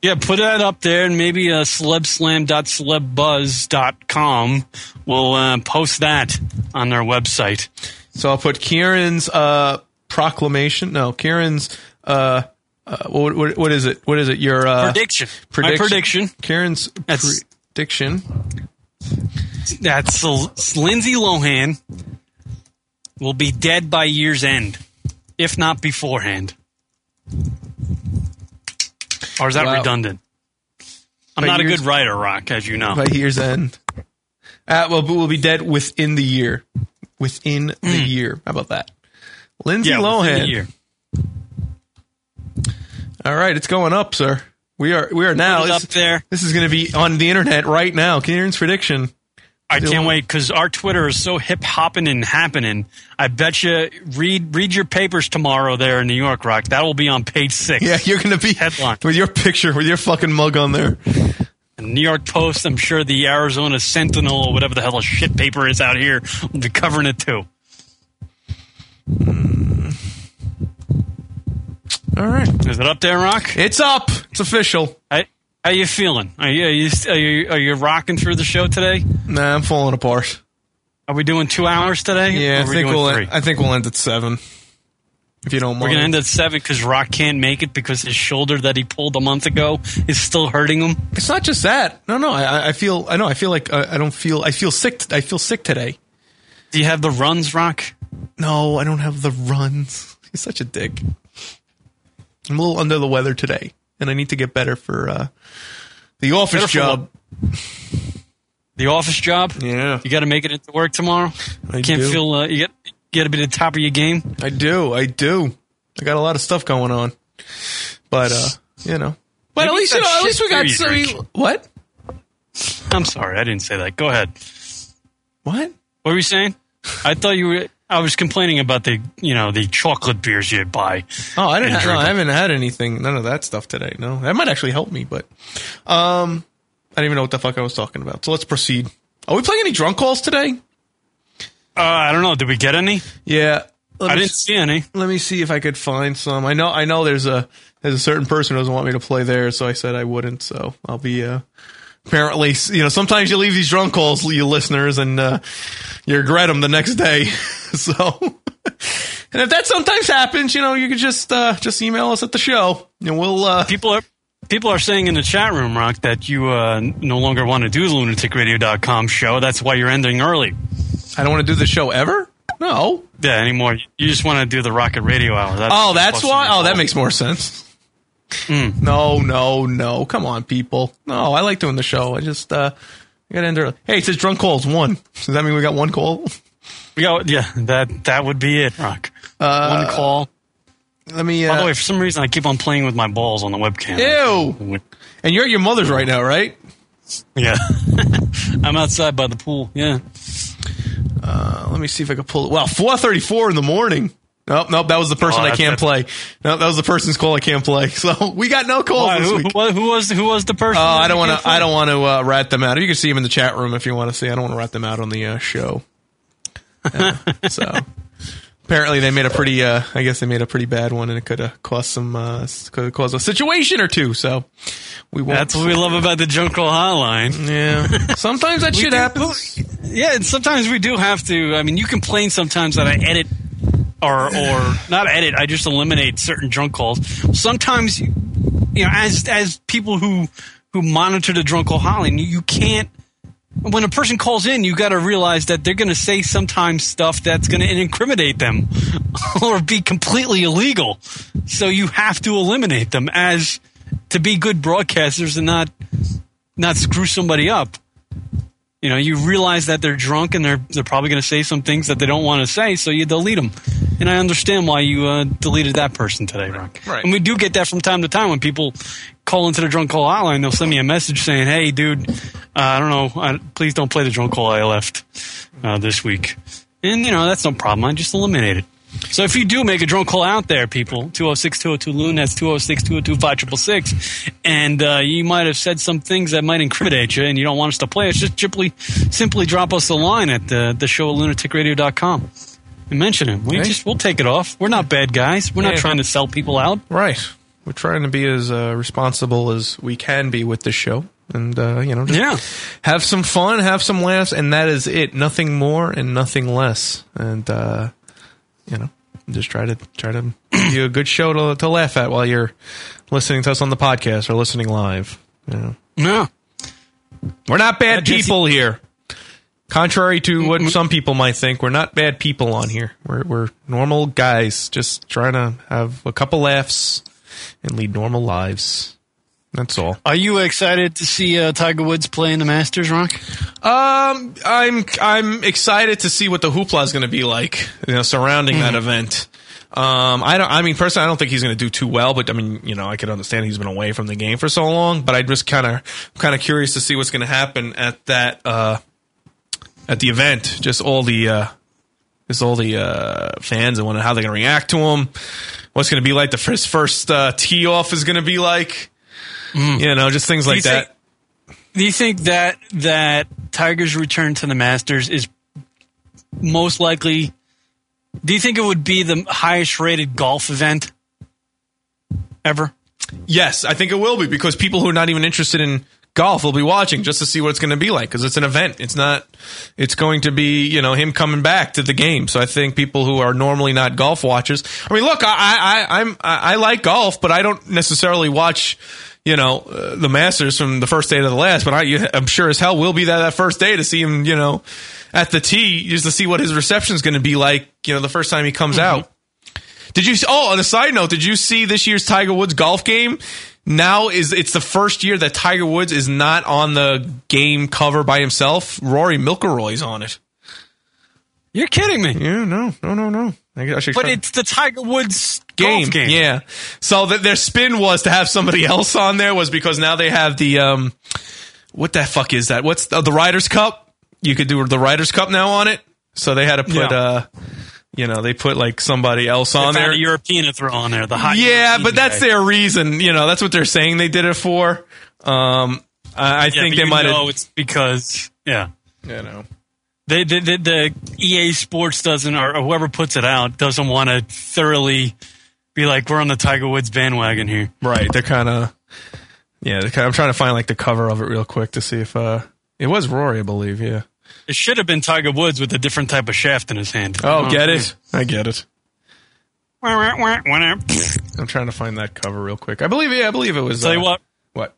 Yeah, put that up there, and maybe uh, celebslam.celebbuzz.com will uh, post that on their website. So I'll put Kieran's uh, proclamation. No, Kieran's. Uh, uh, what, what, what is it? What is it? Your uh, Prediction. My prediction. Kieran's That's- prediction. That's Lindsay Lohan will be dead by year's end, if not beforehand. Or is that Wow. redundant? I'm By not a good writer, Rock, as you know. by year's end. Uh, well, but we'll be dead within the year. Within the year. How about that? Lindsay Hmm. Yeah, Lohan. the year. All right, it's going up, sir. We are we are now this, up there. This is going to be on the internet right now. Kieran's prediction. I can't wait because our Twitter is so hip hopping and happening. I bet you read read your papers tomorrow there in New York, Rock. That will be on page six. Yeah, you're going to be headline with your picture with your fucking mug on there. New York Post. I'm sure the Arizona Sentinel or whatever the hell a shit paper is out here will be covering it too. Hmm. All right, is it up there, Rock? It's up. It's official. How, how you feeling? Are you, are you are you are you rocking through the show today? Nah, I'm falling apart. Are we doing two hours today? Yeah, I think we'll three? I think we'll end at seven. If you don't We're gonna end at seven because Rock can't make it because his shoulder that he pulled a month ago is still hurting him. It's not just that. No, no. I, I feel. I know. I feel like uh, I don't feel. I feel sick. I feel sick today. Do you have the runs, Rock? No, I don't have the runs. He's such a dick. I'm a little under the weather today, and I need to get better for uh, the office Better job. The office job. Yeah, you got to make it into work tomorrow. I can't do. feel. Uh, you got got to be the top of your game. I do. I do. I got a lot of stuff going on, but uh, you know. But Maybe at least you know. At least we got beer you some. What? I'm sorry, I didn't say that. Go ahead. What? What were you saying? I thought you were. I was complaining about the you know the chocolate beers you'd buy. Oh, I didn't. Ha- no, I haven't had anything. None of that stuff today. No, that might actually help me. But um, I don't even know what the fuck I was talking about. So let's proceed. Are we playing any drunk calls today? Uh, I don't know. Did we get any? Yeah, Let I me didn't s- see any. Let me see if I could find some. I know. I know. There's a there's a certain person who doesn't want me to play there, so I said I wouldn't. So I'll be. uh Apparently, you know, sometimes you leave these drunk calls, you listeners, and uh, you regret them the next day. so, and if that sometimes happens, you know, you could just uh, just email us at the show, and we'll. Uh, people are people are saying in the chat room, Rock, that you uh, no longer want to do the lunaticradio.com show. That's why you're ending early. I don't want to do the show ever. No. Yeah, anymore. You just want to do the Rocket Radio Hour. That's oh, that's why. Oh, that makes more sense. Hmm. No, no, no. Come on, people. No, I like doing the show. I just uh, I got to end early. Hey, it says drunk calls one. Does that mean we got one call? We got yeah. That that would be it, Rock. Uh, One call. Let me. By the Uh, way, for some reason, I keep on playing with my balls on the webcam. Ew. And you're at your mother's right now, right? Yeah. I'm outside by the pool. Yeah. Uh, let me see if I can pull it. Wow, 4:34 in the morning. Nope, nope. That was the person Oh, I can't play. No, that was the person's call I can't play. So we got no calls Why, this who, week. who, who was who was the person? Oh, I don't want to. I don't want to uh, rat them out. You can see them in the chat room if you want to see. I don't want to rat them out on the uh, show. Uh, so apparently they made a pretty. Uh, I guess they made a pretty bad one, and it could have caused some. Uh, could have caused a situation or two. So we won't. That's what we love about the junk call hotline. Yeah. Sometimes that shit do- happens. Yeah, and sometimes we do have to. I mean, you complain sometimes that I edit or or not edit. I just eliminate certain drunk calls. Sometimes, you know, as as people who who monitor the drunk call hotline, you, can't. When a person calls in, you got to realize that they're going to say sometimes stuff that's going to incriminate them or be completely illegal. So you have to eliminate them as to be good broadcasters and not not screw somebody up. You know, you realize that they're drunk and they're they're probably going to say some things that they don't want to say, so you delete them. And I understand why you uh, deleted that person today, Rock. Right. And we do get that from time to time when people call into the drunk call hotline. They'll send me a message saying, "Hey, dude, uh, I don't know, I, please don't play the drunk call I left uh, this week." And you know, that's no problem. I just eliminate it. So if you do make a drunk call out there, people, 206-202-LOON, that's 206-202-5666, and uh, you might have said some things that might incriminate you and you don't want us to play it, just simply, simply drop us a line at the, the show at lunaticradio.com. and mention him. We just we'll take it off. We're not bad guys. We're not Yeah. trying to sell people out. Right. We're trying to be as uh, responsible as we can be with this show. And, uh, you know, just Yeah. have some fun, have some laughs, and that is it. Nothing more and nothing less. And, uh, you know, just try to try to give you a good show to, to laugh at while you're listening to us on the podcast or listening live. You know. No. We're not bad people here. Contrary to what some people might think, we're not bad people on here. We're we're normal guys just trying to have a couple laughs and lead normal lives. That's all. Are you excited to see uh, Tiger Woods play in the Masters, Rock? Um, I'm I'm excited to see what the hoopla is going to be like, you know, surrounding that event. Um, I don't. I mean, personally, I don't think he's going to do too well. But I mean, you know, I could understand he's been away from the game for so long. But I just kind of kind of curious to see what's going to happen at that uh, at the event. Just all the uh, just all the uh, fans and wondering how they're going to react to him. What's going to be like? The first first uh, tee off is going to be like. You know, just things like you that. think- do you think that that Tiger's return to the Masters is most likely? Do you think it would be the highest rated golf event ever? Yes, I think it will be because people who are not even interested in golf will be watching just to see what it's going to be like because it's an event. It's not. It's going to be you know him coming back to the game. So I think people who are normally not golf watchers. I mean, look, I I I'm I, like golf, but I don't necessarily watch. You know uh, the Masters from the first day to the last, but I, I'm sure as hell will be there that first day to see him. You know, at the tee just to see what his reception is going to be like. You know, the first time he comes out. Did you? Oh, on a side note, did you see this year's Tiger Woods golf game? Now is it's the first year that Tiger Woods is not on the game cover by himself. Rory McIlroy's on it. You're kidding me. Yeah, no, no, no, no. I, I But it's the Tiger Woods game. golf game. Yeah. So that their spin was to have somebody else on there was because now they have the um, what the fuck is that? What's the, the Ryder Cup? You could do the Ryder Cup now on it. So they had to put Yeah. uh, you know, they put like somebody else on there. a European to throw on there. The hot yeah, European but that's guy. their reason. You know, that's what they're saying they did it for. Um, I, I Yeah, think they might have. it's because yeah. You know. They, the, the, the EA Sports doesn't, or whoever puts it out, doesn't want to thoroughly be like, we're on the Tiger Woods bandwagon here. Right. They're kind of. Yeah, they're kinda, I'm trying to find like the cover of it real quick to see if uh, it was Rory, I believe. Yeah. It should have been Tiger Woods with a different type of shaft in his hand. Oh, get it? I get it. I'm trying to find that cover real quick. I believe, yeah, I believe it was. Tell you uh, what. What?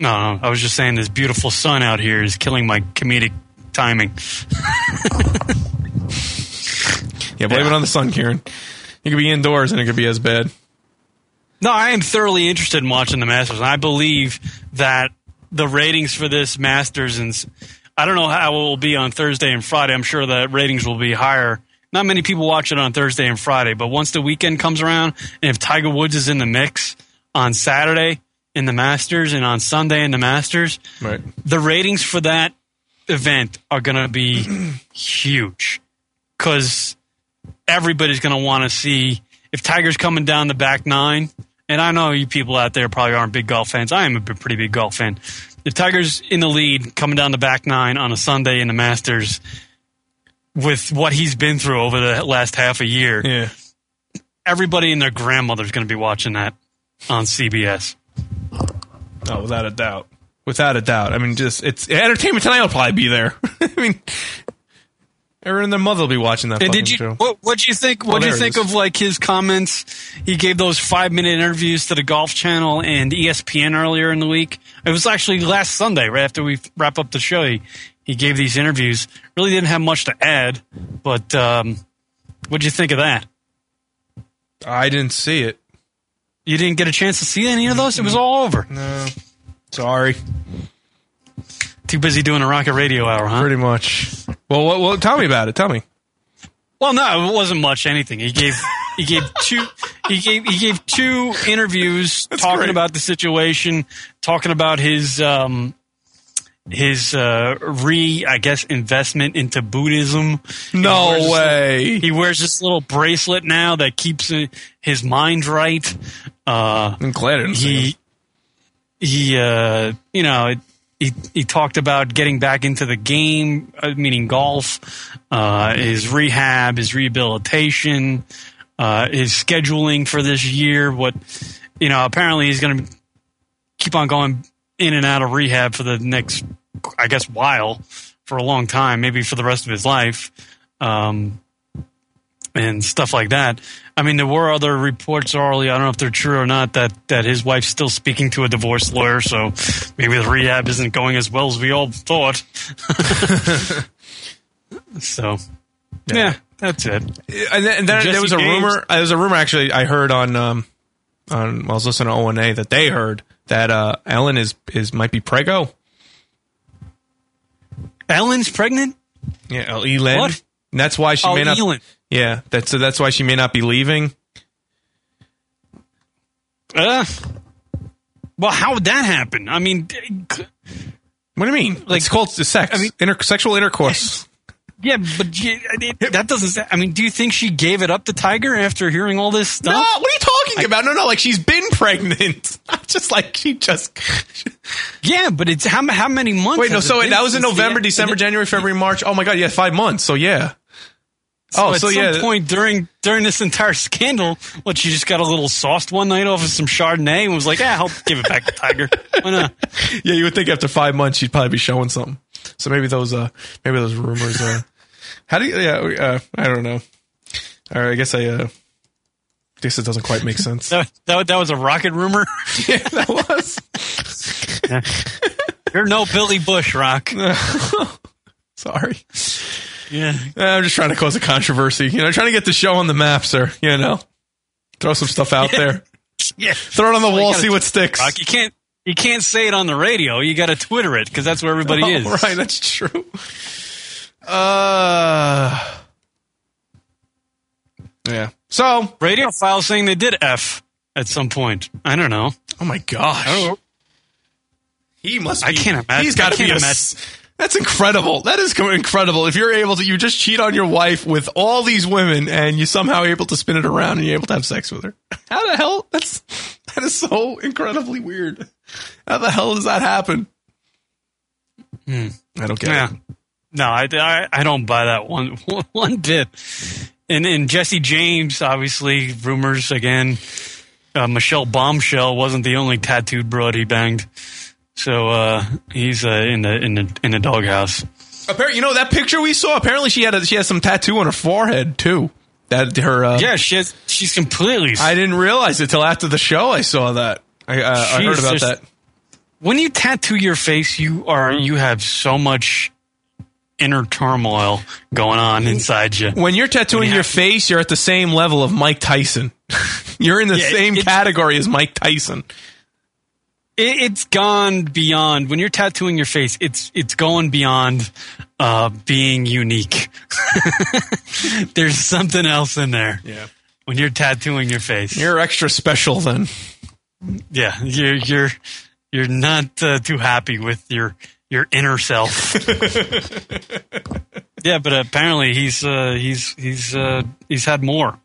No, no, I was just saying this beautiful sun out here is killing my comedic timing. Yeah, blame it on the sun, Kieran. You could be indoors and it could be as bad. No, I am thoroughly interested in watching the Masters, and I believe that the ratings for this Masters, and I don't know how it will be on Thursday and Friday. I'm sure the ratings will be higher. Not many people watch it on Thursday and Friday, but once the weekend comes around, and if Tiger Woods is in the mix on Saturday in the Masters and on Sunday in the Masters, right. the ratings for that event are going to be huge because everybody's going to want to see if Tiger's coming down the back nine. And I know you people out there probably aren't big golf fans. I am a pretty big golf fan. If Tiger's in the lead coming down the back nine on a Sunday in the Masters with what he's been through over the last half a year, yeah. everybody and their grandmother's going to be watching that on CBS. Oh, without a doubt. Without a doubt. I mean, just it's Entertainment Tonight will probably be there. I mean, everyone and their mother will be watching that. And did you show. what do you think Oh, what do you think of like his comments? He gave those 5 minute interviews to the golf channel and ESPN earlier in the week. It was actually last Sunday right after we wrap up the show he, he gave these interviews. Really didn't have much to add but um what do you think of that? I didn't see it. You didn't get a chance to see any of those? It was all over. No. Sorry too busy doing a rocket radio hour huh Pretty much. Well, what, well, tell me about it. Tell me. Well, no, it wasn't much anything. He gave he gave two he gave he gave two interviews talking great. about the situation, talking about his um his uh re I guess investment into Buddhism. No He wears this way. he wears this little bracelet now that keeps uh, his mind right. Uh I'm glad I didn't see he he uh you know, it, he he talked about getting back into the game, uh, meaning golf, uh, his rehab, his rehabilitation, uh, his scheduling for this year. What you know, apparently he's going to keep on going in and out of rehab for the next, I guess, while for a long time, maybe for the rest of his life. Um, and stuff like that. I mean, there were other reports early. I don't know if they're true or not that that his wife's still speaking to a divorce lawyer. So maybe the rehab isn't going as well as we all thought. so yeah, that's it. And then, and then there was a James- rumor. uh, There was a rumor actually I heard on um on I was listening to O and A that they heard that uh Ellen is is might be prego. Ellen's pregnant. Yeah, El- Elin. What? And that's why she Oh, may not. Elin. Yeah, that's so that's why she may not be leaving. Uh, well, how would that happen? I mean, What do you mean? Like it's called sex. I mean, Inter- sexual intercourse. yeah, but it- that doesn't. I mean, do you think she gave it up to Tiger after hearing all this stuff? No, what are you talking about? No, no, like she's been pregnant. Just like she just. Yeah, but it's how how many months? Wait, no. So that was in November, December, January, February, March. Oh my god, yeah, five months. So yeah. So oh, at so some yeah. point during during this entire scandal, what she just got a little sauced one night off of some Chardonnay and was like, "Yeah, I'll give it back to Tiger." Why not? yeah, you would think after five months she'd probably be showing something. So maybe those, uh, maybe those rumors. Uh, how do you? Yeah, uh, I don't know. All right, I guess I. Uh, guess it doesn't quite make sense. That, that, that was a rocket rumor. yeah, that was. You're no Billy Bush, Rock. Sorry. Yeah. I'm just trying to cause a controversy. You know, trying to get the show on the map, sir. You know, throw some stuff out there. Yeah. Throw it on the Well, wall, see what sticks. Rock, you can't you can't say it on the radio. You got to Twitter it because that's where everybody Oh, is. Right, that's true. Uh, yeah. So radio file saying they did f at some point. I don't know. Oh my gosh. He must. Be, I can't imagine. He's got to be a, imagine. That's incredible. That is incredible. If you're able to, you just cheat on your wife with all these women, and you somehow able to spin it around, and you're able to have sex with her. How the hell? That's that is so incredibly weird. How the hell does that happen? Hmm. I don't get Yeah. it. No, I, I, I don't buy that one one bit. And and Jesse James, obviously, rumors again. Uh, Michelle Bombshell wasn't the only tattooed broad he banged, so uh, he's uh, in the in the in the doghouse. Apparently, you know that picture we saw. Apparently, she had a, she has some tattoo on her forehead too. That her. Uh, yeah, she has, she's completely. I didn't realize it till after the show. I saw that. I, uh, I heard about that. When you tattoo your face, you are you have so much inner turmoil going on inside you. When you're tattooing your face, you're at the same level of Mike Tyson. you're in the Yeah, same category as Mike Tyson. It, it's gone beyond when you're tattooing your face it's it's going beyond uh being unique. There's something else in there. Yeah. when you're tattooing your face. You're extra special then. yeah you're you're you're not uh, too happy with your your inner self. Yeah but apparently he's uh he's he's uh he's had more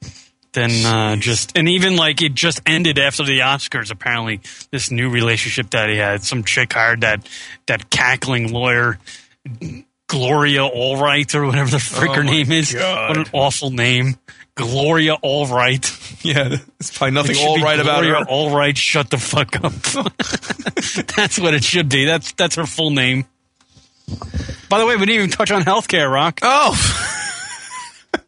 than uh, just and even like it just ended after the Oscars. Apparently, this new relationship that he had, some chick hired that that cackling lawyer, Gloria Allright or whatever the frick Oh her name is. God. What an awful name, Gloria Allright. Yeah, it's probably nothing It should all be right about Gloria her. Allright, shut the fuck up. That's what it should be. That's that's her full name. By the way, we didn't even touch on healthcare, Rock. Oh.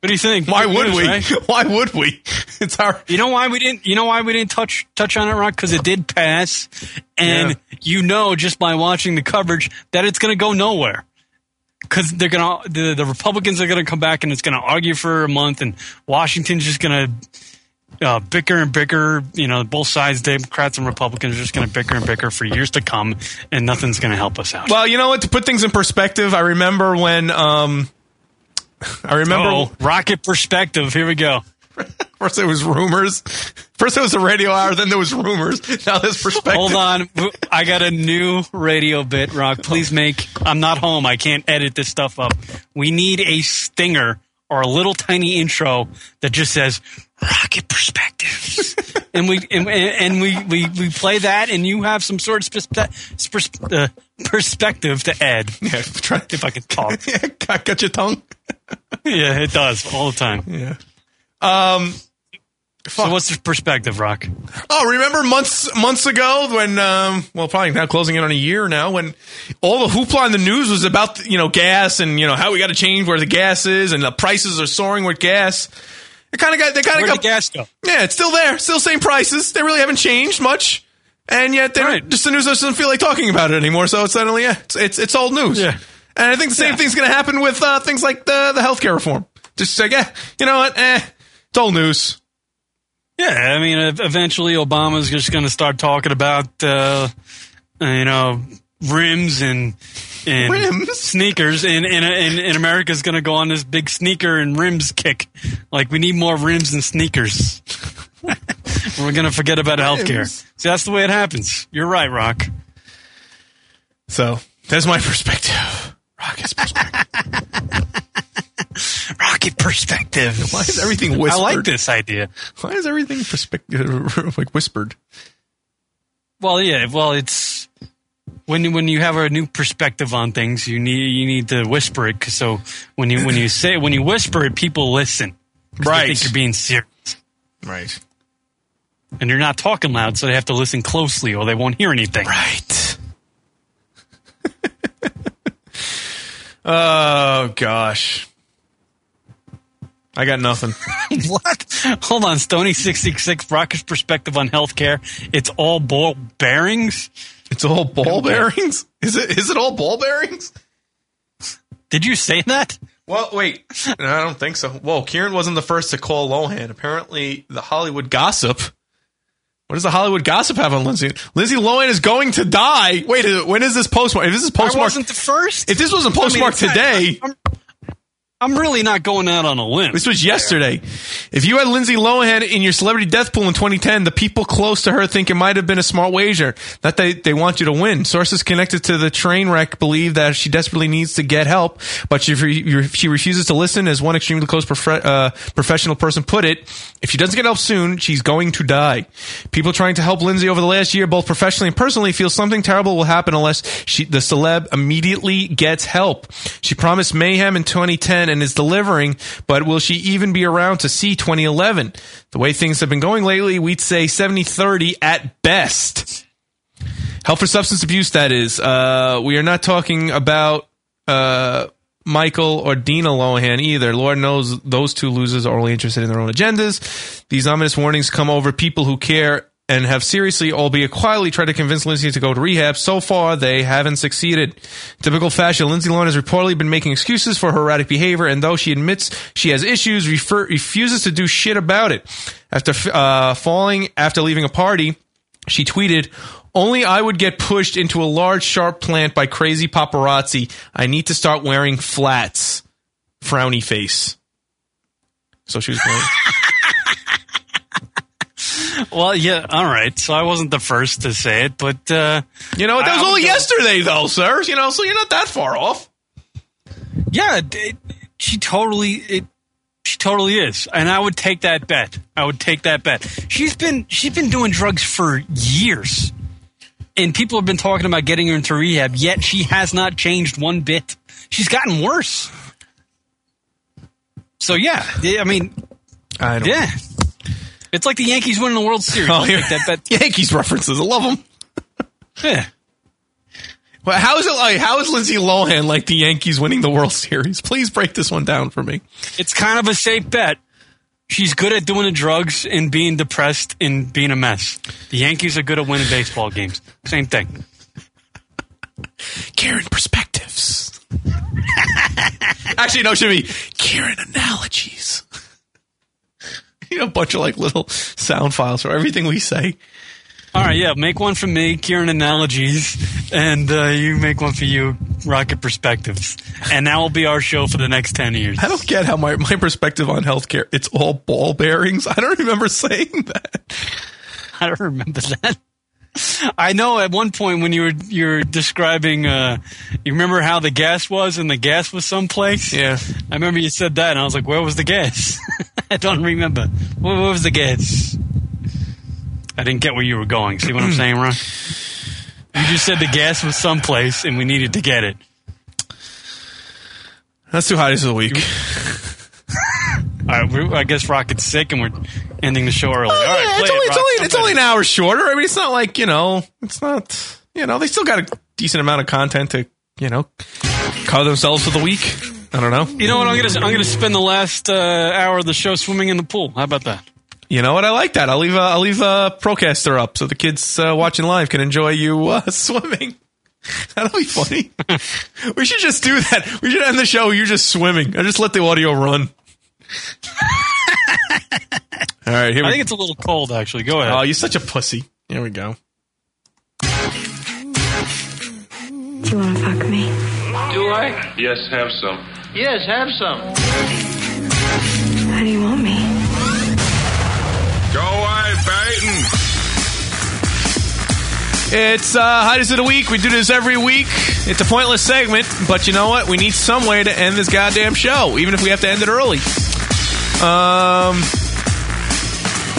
What do you think? Why would news, we? right? Why would we? It's our. You know why we didn't? You know why we didn't touch touch on it, Rock? Because it did pass, and Yeah. you know just by watching the coverage that it's going to go nowhere. Because they're gonna the, the Republicans are gonna come back and it's gonna argue for a month, and Washington's just gonna uh, bicker and bicker. You know, both sides, Democrats and Republicans, are just gonna bicker and bicker for years to come, and nothing's gonna help us out. Well, you know what? To put things in perspective, I remember when. um I remember Oh, rocket perspective. Here we go. first it was rumors. First it was the radio hour, then there was rumors. Now there's perspective. Hold on. I got a new radio bit, Rock. Please make. I'm not home. I can't edit this stuff up. We need a stinger or a little tiny intro that just says rocket perspective. news, and we and, and we, we we play that, and you have some sort of perspe- pers- uh, perspective to add. Yeah, try if I can talk. yeah, got, got your tongue. yeah, it does all the time. Yeah. Um. So what's the perspective, Rock? Oh, remember months months ago when, um, well, probably now closing in on a year now, when all the hoopla in the news was about you know gas and you know how we got to change where the gas is and the prices are soaring with gas. It kind of got they kind of got the gas go? Yeah, it's still there, still same prices. They really haven't changed much, and yet they don't just the news doesn't feel like talking about it anymore. So it's suddenly yeah, it's it's, it's old news. Yeah. and I think the same thing's going to happen with uh, things like the the healthcare reform. Just like, yeah, you know what, eh, it's old news. Yeah, I mean, eventually Obama's just going to start talking about, uh, you know, rims and and sneakers, and and and, and America's going to go on this big sneaker and rims kick. Like we need more rims and sneakers. We're going to forget about healthcare. Rims. See, that's the way it happens. You're right, Rock. So that's my perspective. Rocket's perspective. Rocket perspective. Why is everything whispered? I like this idea. Why is everything perspective like whispered? Well, yeah. Well, it's when you- when you have a new perspective on things, you need you need to whisper it. so when you when you say when you whisper it, people listen. Right. think you're being serious, Right. and you're not talking loud, so they have to listen closely, or they won't hear anything. Right. Oh gosh. I got nothing. what? Hold on, Stony sixty six. Rocket's perspective on healthcare. It's all ball bearings. It's all ball bearings. Is it? Is it all ball bearings? Did you say that? Well, wait. No, I don't think so. Whoa, Kieran wasn't the first to call Lohan. Apparently, the Hollywood gossip. What does the Hollywood gossip have on Lindsay? Lindsay Lohan is going to die. Wait, when is this postmark? If this is postmark, I wasn't the first. if this wasn't I mean, not- today, I'm, I'm really not going out on a limb. This was yesterday. If you had Lindsay Lohan in your celebrity death pool in 2010, the people close to her think it might have been a smart wager. That they, they want you to win. Sources connected to the train wreck believe that she desperately needs to get help, but she, she refuses to listen. As one extremely close uh, professional person put it, if she doesn't get help soon, she's going to die. People trying to help Lindsay over the last year, both professionally and personally, feel something terrible will happen unless she, the celeb immediately gets help. She promised mayhem in 2010 and is delivering, but will she even be around to see 2011? The way things have been going lately, we'd say 70-30 at best. Help for substance abuse, that is. Uh, we are not talking about uh, Michael or Dina Lohan either. Lord knows those two losers are only interested in their own agendas. These ominous warnings come over people who care and have seriously, albeit quietly, tried to convince Lindsay to go to rehab. So far, they haven't succeeded. Typical fashion, Lindsay Lohan has reportedly been making excuses for her erratic behavior, and though she admits she has issues, refer- refuses to do shit about it. After uh, falling after leaving a party, she tweeted, only I would get pushed into a large sharp plant by crazy paparazzi. I need to start wearing flats. Frowny face. So she was wearing. Well, yeah, all right. So I wasn't the first to say it, but uh, you know, that was I only would yesterday, though, sir. You know, so you're not that far off. Yeah, it- it- she totally it. She totally is, and I would take that bet. I would take that bet. She's been she's been doing drugs for years, and people have been talking about getting her into rehab. Yet she has not changed one bit. She's gotten worse. So yeah, yeah, I mean, I don't yeah, it's like the Yankees winning the World Series. Oh, yeah. that bet. Yankees references. I love them. Yeah. Well, how is it like? How is Lindsay Lohan like the Yankees winning the World Series? Please break this one down for me. It's kind of a safe bet. She's good at doing the drugs and being depressed and being a mess. The Yankees are good at winning baseball games. Same thing. Kieran perspectives. Actually, no, should be Kieran analogies. You know, a bunch of like little sound files for everything we say. All right, yeah, make one for me, Kieran Analogies, and uh, you make one for you, Rocket Perspectives. And that will be our show for the next 10 years. I don't get how my, my perspective on healthcare, it's all ball bearings. I don't remember saying that. I don't remember that. I know at one point when you were you were describing, uh, you remember how the gas was, and the gas was someplace. Yeah, I remember you said that, and I was like, "Where was the gas?" I don't remember. Where, where was the gas? I didn't get where you were going. See what I'm saying, Ron? You just said the gas was someplace and we needed to get it. Let's do hotties of the week. All right, we I guess Rocket's sick and we're ending the show early. All right, Oh, Yeah, it's it, only, it's only it's only an hour shorter. I mean, it's not like you know, it's not you know, they still got a decent amount of content to you know cover themselves for the week. I don't know. You know what? I'm gonna I'm gonna spend the last uh, hour of the show swimming in the pool. How about that? You know what? I like that. I'll leave. Uh, I'll leave uh, Procaster up so the kids uh, watching live can enjoy you uh, swimming. That'll be funny. we should just do that. We should end the show. You're just swimming. I just let the audio run. All right, here I we think it's a little cold, actually. Go ahead. Oh, you're such a pussy. Here we go. Do you want to fuck me? Do I? Yes, have some. Yes, have some. How do you want me? Go away, Peyton. It's uh, Highest of the Week. We do this every week. It's a pointless segment, but you know what? We need some way to end this goddamn show, even if we have to end it early. Um,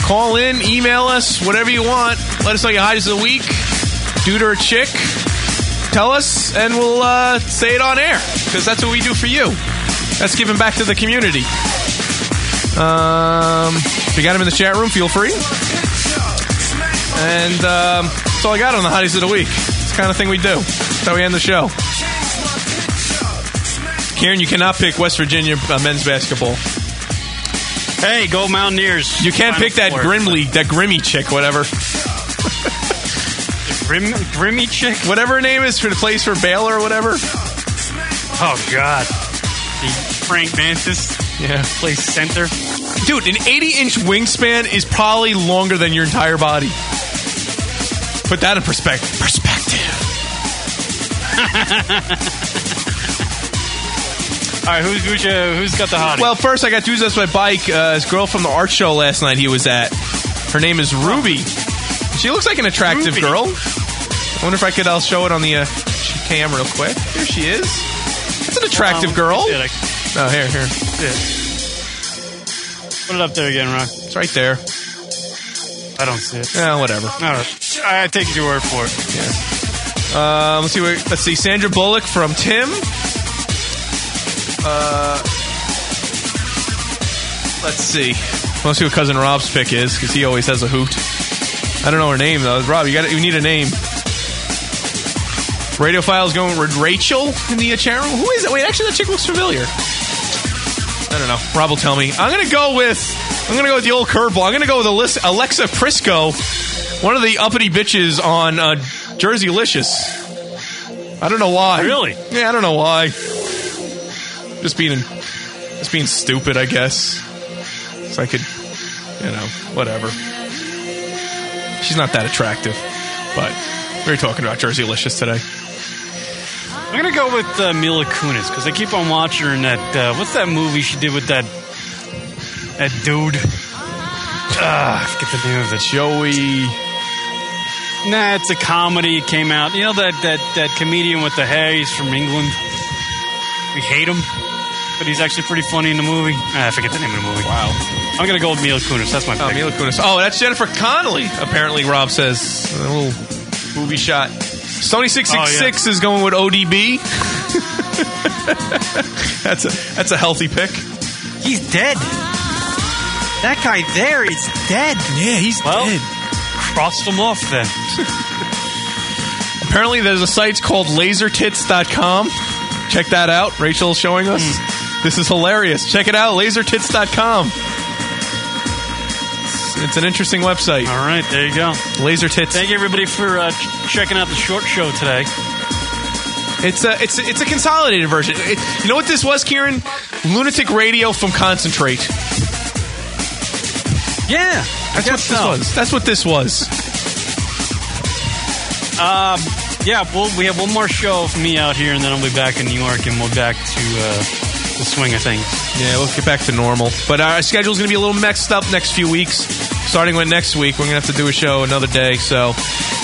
call in, email us, whatever you want. Let us know your Highest of the Week, dude or chick. Tell us, and we'll uh, say it on air because that's what we do for you. That's giving back to the community. Um, if you got him in the chat room, feel free. And um, that's all I got on the hotties of the week. It's the kind of thing we do. That's how we end the show. Kieran, you cannot pick West Virginia uh, men's basketball. Hey, go Mountaineers! You can't Final pick that four. Grimly, that Grimmy chick, whatever. Grim, Grimmy chick? Whatever her name is for the place for Baylor or whatever. Oh God, the Frank Mantis. Yeah, plays center. Dude, an 80 inch wingspan is probably longer than your entire body. Put that in perspective. perspective. All right, who's who's, uh, who's got the hottie? Well, first I got to use my bike. Uh, this girl from the art show last night he was at. Her name is Ruby. She looks like an attractive Ruby. girl. I wonder if I could. I'll show it on the uh, cam real quick. Here she is. That's an attractive Um, girl. yeah, Oh, here, here. Put it up there again, Rock. It's right there. I don't see it. Yeah, whatever. All right, I take your word for it. Yeah. Um, let's see. What, let's see. Sandra Bullock from Tim. Uh, let's see. Let's see what cousin Rob's pick is because he always has a hoot. I don't know her name though. Rob, you got you need a name. Radio files going with Rachel in the chat room. Who is it? Wait, actually, that chick looks familiar. I don't know. Rob will tell me. I'm gonna go with. I'm gonna go with the old curveball. I'm gonna go with Alexa Prisco, one of the uppity bitches on uh, Jerseylicious. I don't know why. Really? Yeah, I don't know why. Just being, just being stupid, I guess. So I could, you know, whatever. She's not that attractive, but we were talking about Jerseylicious today. I'm gonna go with uh, Mila Kunis because I keep on watching her in that. Uh, what's that movie she did with that that dude? Ah, I forget the name of it. Joey. Nah, it's a comedy. It came out. You know that that that comedian with the hair. He's from England. We hate him, but he's actually pretty funny in the movie. Ah, I forget the name of the movie. Wow. I'm gonna go with Mila Kunis. That's my Oh, pick. Mila Kunis. Oh, that's Jennifer Connelly. Apparently, Rob says a little movie shot. Sony six six six is going with ODB. that's a that's a healthy pick. He's dead. That guy there is dead. Yeah, he's well, dead. Crossed him off then. Apparently, there's a site called lasertits.com. Check that out. Rachel's showing us. This is hilarious. Check it out, lasertits.com. It's, it's an interesting website. All right, there you go. Laser tits. Thank you everybody for uh, ch- checking out the short show today. It's a it's a, it's a consolidated version. It- you know what this was, Kieran? Lunatic Radio from Concentrate. Yeah, That's what this was. That's what this was. Um, yeah, well, we have one more show of me out here, and then I'll be back in New York, and we'll back to uh, the swing of things. Yeah, we'll get back to normal. But our schedule's going to be a little mixed up next few weeks. Starting with next week, we're going to have to do a show another day. So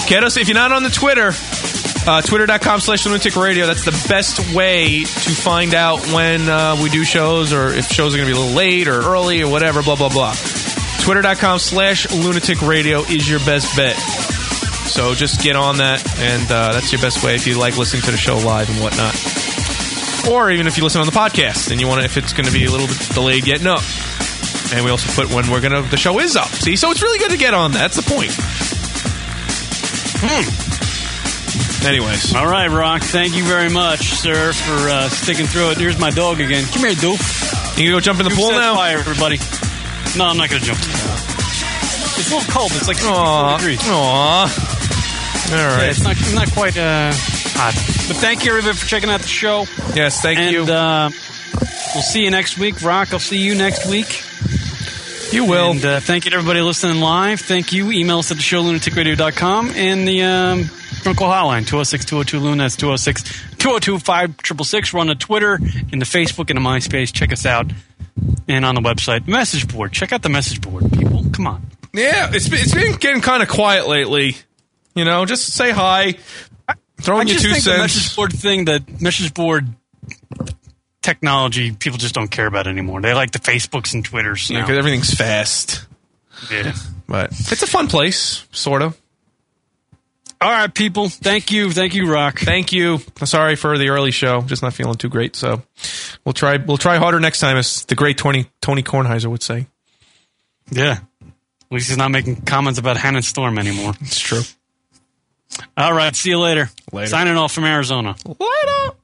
get us, if you're not on the Twitter, uh, twitter.com slash lunatic radio, that's the best way to find out when uh, we do shows or if shows are going to be a little late or early or whatever, blah, blah, blah. Twitter.com slash lunatic radio is your best bet. So just get on that, and uh, that's your best way if you like listening to the show live and whatnot. Or even if you listen on the podcast and you want to, if it's going to be a little bit delayed getting up. And we also put when we're going to, the show is up. See, so it's really good to get on. That's the point. Hmm. Anyways. All right, Rock. Thank you very much, sir, for uh, sticking through it. Here's my dog again. Come here, doof. You gonna go jump in the Doof pool now? Fire, everybody. No, I'm not going to jump. It's a little cold. It's like 64 Aw. degrees. Aw. All Yeah, it's not, it's not quite uh, hot. But thank you, everybody, for checking out the show. Yes, thank and, you. Uh, we'll see you next week. Rock, I'll see you next week. You will. And uh, thank you to everybody listening live. Thank you. Email us at the show, lunaticradio.com, and the um, drunk call hotline, 206 202 Luna. That's 206 202 5666. We're on the Twitter, and the Facebook, and the MySpace. Check us out. And on the website, message board. Check out the message board, people. Come on. Yeah, it's been, it's been getting kind of quiet lately. You know, just say hi. Throw I your just two think the cents. message board thing, the message board technology, people just don't care about anymore. They like the Facebooks and Twitters. Yeah, now. 'cause everything's fast. Yeah. But it's a fun place, sort of. All right, people. Thank you. Thank you, Rock. Thank you. Sorry for the early show. Just not feeling too great. So we'll try. We'll try harder next time, as the great Tony Tony Kornheiser would say. Yeah. At least he's not making comments about Hannah Storm anymore. It's true. All right. See you later. Later. Signing off from Arizona. Later.